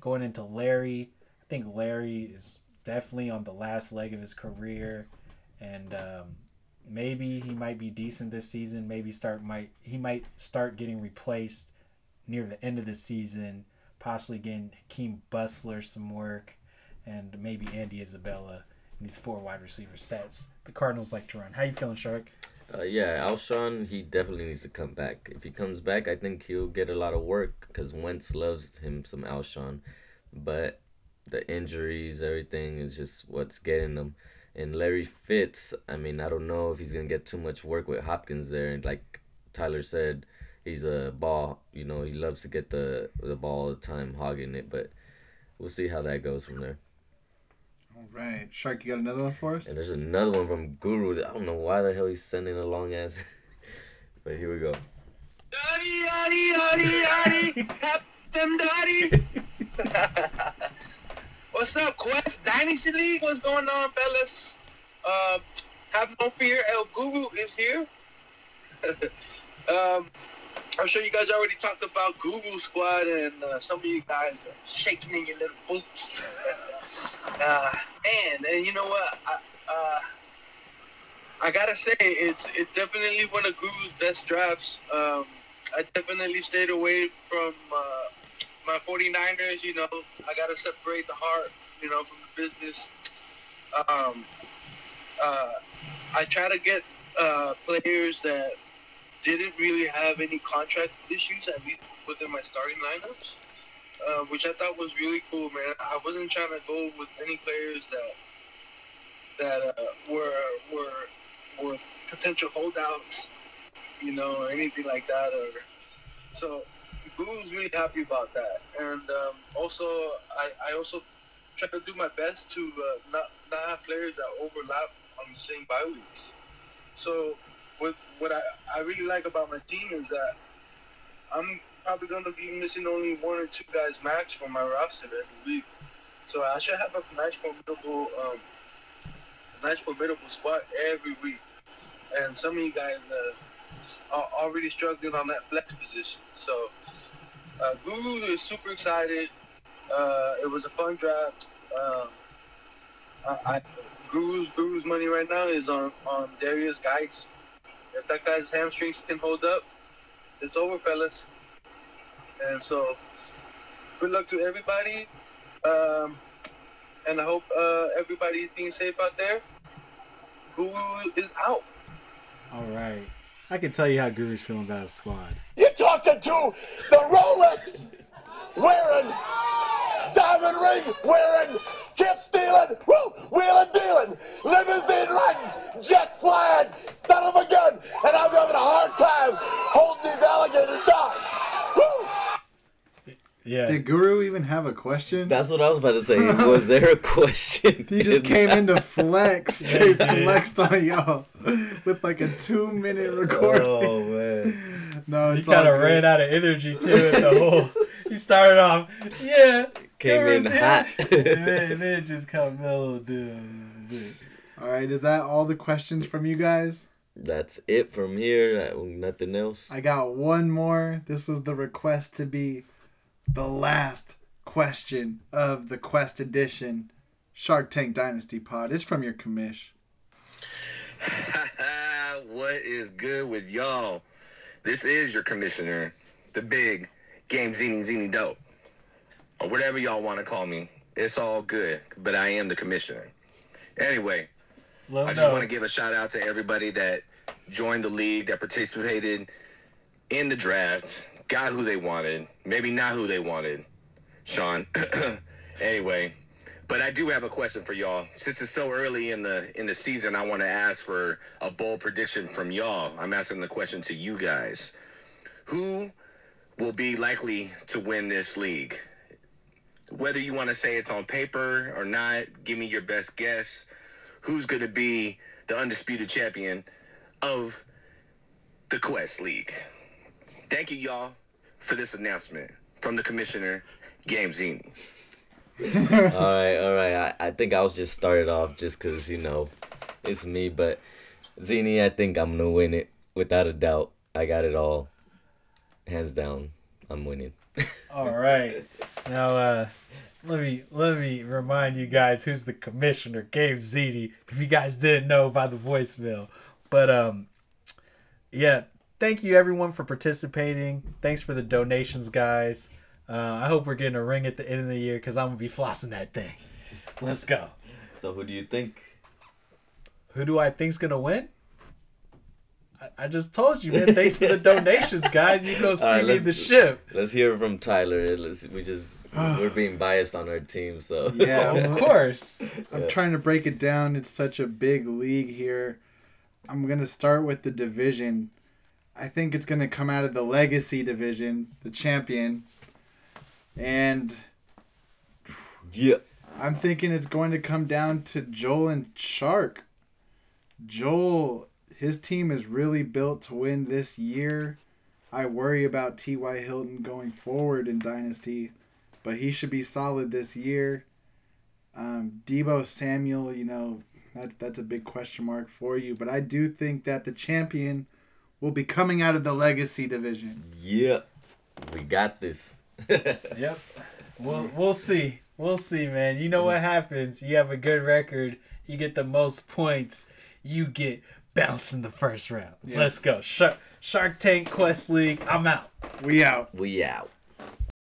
Going into Larry, I think Larry is definitely on the last leg of his career, and um, maybe he might be decent this season. Maybe start might he might start getting replaced near the end of the season, possibly getting Hakeem Butler some work, and maybe Andy Isabella in these four wide receiver sets. The Cardinals like to run. How you feeling, Shark?
Uh, yeah, Alshon, he definitely needs to come back. If he comes back, I think he'll get a lot of work because Wentz loves him some Alshon. But the injuries, everything is just what's getting them. And Larry Fitz, I mean, I don't know if he's going to get too much work with Hopkins there. And like Tyler said, he's a ball, you know, he loves to get the, the ball all the time, hogging it. But we'll see how that goes from there.
All right, Shark, you got another one for us?
And there's another one from Guru. I don't know why the hell he's sending a long ass. but here we go.
Daddy, daddy, daddy, daddy, help them, daddy. What's up, Quest Dynasty League? What's going on, fellas? Uh, have no fear, El Guru is here. um, I'm sure you guys already talked about Guru Squad, and uh, some of you guys are shaking in your little boots. uh, and and you know what? I, uh, I gotta say, it's it's definitely one of Guru's best drafts. Um, I definitely stayed away from uh, my 49ers. You know, I gotta separate the heart, you know, from the business. Um, uh, I try to get uh, players that didn't really have any contract issues, at least within my starting lineups, uh, which I thought was really cool, man. I wasn't trying to go with any players that that uh, were were were potential holdouts, you know, or anything like that. Or so, Guru's really happy about that, and um, also I, I also try to do my best to uh, not not have players that overlap on the same bye weeks. So what what I, I really like about my team is that I'm probably gonna be missing only one or two guys max from my roster every week. So I should have a nice formidable um, a nice formidable spot every week. And some of you guys uh, are already struggling on that flex position. So uh, Guru is super excited. Uh, it was a fun draft. Um, I, I, Guru's Guru's money right now is on on Derrius Guice. If that guy's hamstrings can hold up, it's over, fellas. And so, good luck to everybody. Um, and I hope uh, everybody's being safe out there. Guru is out.
All right. I can tell you how Guru's feeling about his squad.
You're talking to the Rolex wearing, diamond ring wearing, kiss stealing, woo, wheeling dealing, limousine riding, jet flying, son of a gun, and I'm having a hard time holding these alligators down. Woo!
Yeah.
Did Guru even have a question?
That's what I was about to say. Was there a question?
He just
in
came
that?
into flex, straight flexed on y'all with like a two minute oh, recording.
Oh man.
No,
He
it's all
kind of ran out of energy too. The whole, he started off, yeah,
Came in
here."
hot.
and then, then just kind of mellowed down.
All right, is that all the questions from you guys?
That's it from here. Uh, Nothing else.
I got one more. This was the request to be the last question of the Quest Edition Shark Tank Dynasty Pod. It's from your commish.
what is good with y'all? This is your commissioner, the big game Zini Zini Dope, or whatever y'all want to call me. It's all good, but I am the commissioner. Anyway,
Let
I just want to give a shout out to everybody that joined the league, that participated in the draft, got who they wanted, maybe not who they wanted. Sean. anyway, but I do have a question for y'all. Since it's so early in the in the season, I want to ask for a bold prediction from y'all. I'm asking the question to you guys. Who will be likely to win this league? Whether you want to say it's on paper or not, give me your best guess. Who's going to be the undisputed champion of the Quest League? Thank you, y'all, for this announcement from the commissioner, Game Genie.
all right, all right. I, I think I was just started off just because, you know, it's me. But Zini, I think I'm going to win it without a doubt. I got it all. Hands down, I'm winning.
All right. Now, uh, let me let me remind you guys who's the commissioner, Gabe Ziti. If you guys didn't know by the voicemail, but um, yeah. Thank you everyone for participating. Thanks for the donations, guys. Uh, I hope we're getting a ring at the end of the year because I'm gonna be flossing that thing. Let's go.
So who do you think?
Who do I think's gonna win? I, I just told you, man. Thanks for the donations, guys. You go see
All right,
me
let's-
the ship.
Let's hear from Tyler. Let's, we just we're being biased on our team, so
Yeah,
Of course.
I'm
Yeah.
trying to break it down. It's such a big league here. I'm gonna start with the division. I think it's gonna come out of the legacy division, the champion. And
yeah,
I'm thinking it's going to come down to Joel and Shark. Joel, his team is really built to win this year. I worry about T.Y. Hilton going forward in Dynasty, but he should be solid this year. Um, Deebo Samuel, you know, that's that's a big question mark for you, but I do think that the champion will be coming out of the legacy division.
yeah, we got this.
Yep. We'll we'll see. We'll see, man. You know what happens. You have a good record. You get the most points. You get bounced in the first round.
Yeah.
Let's go. Shark Shark Tank Quest League. I'm out.
We out.
We out.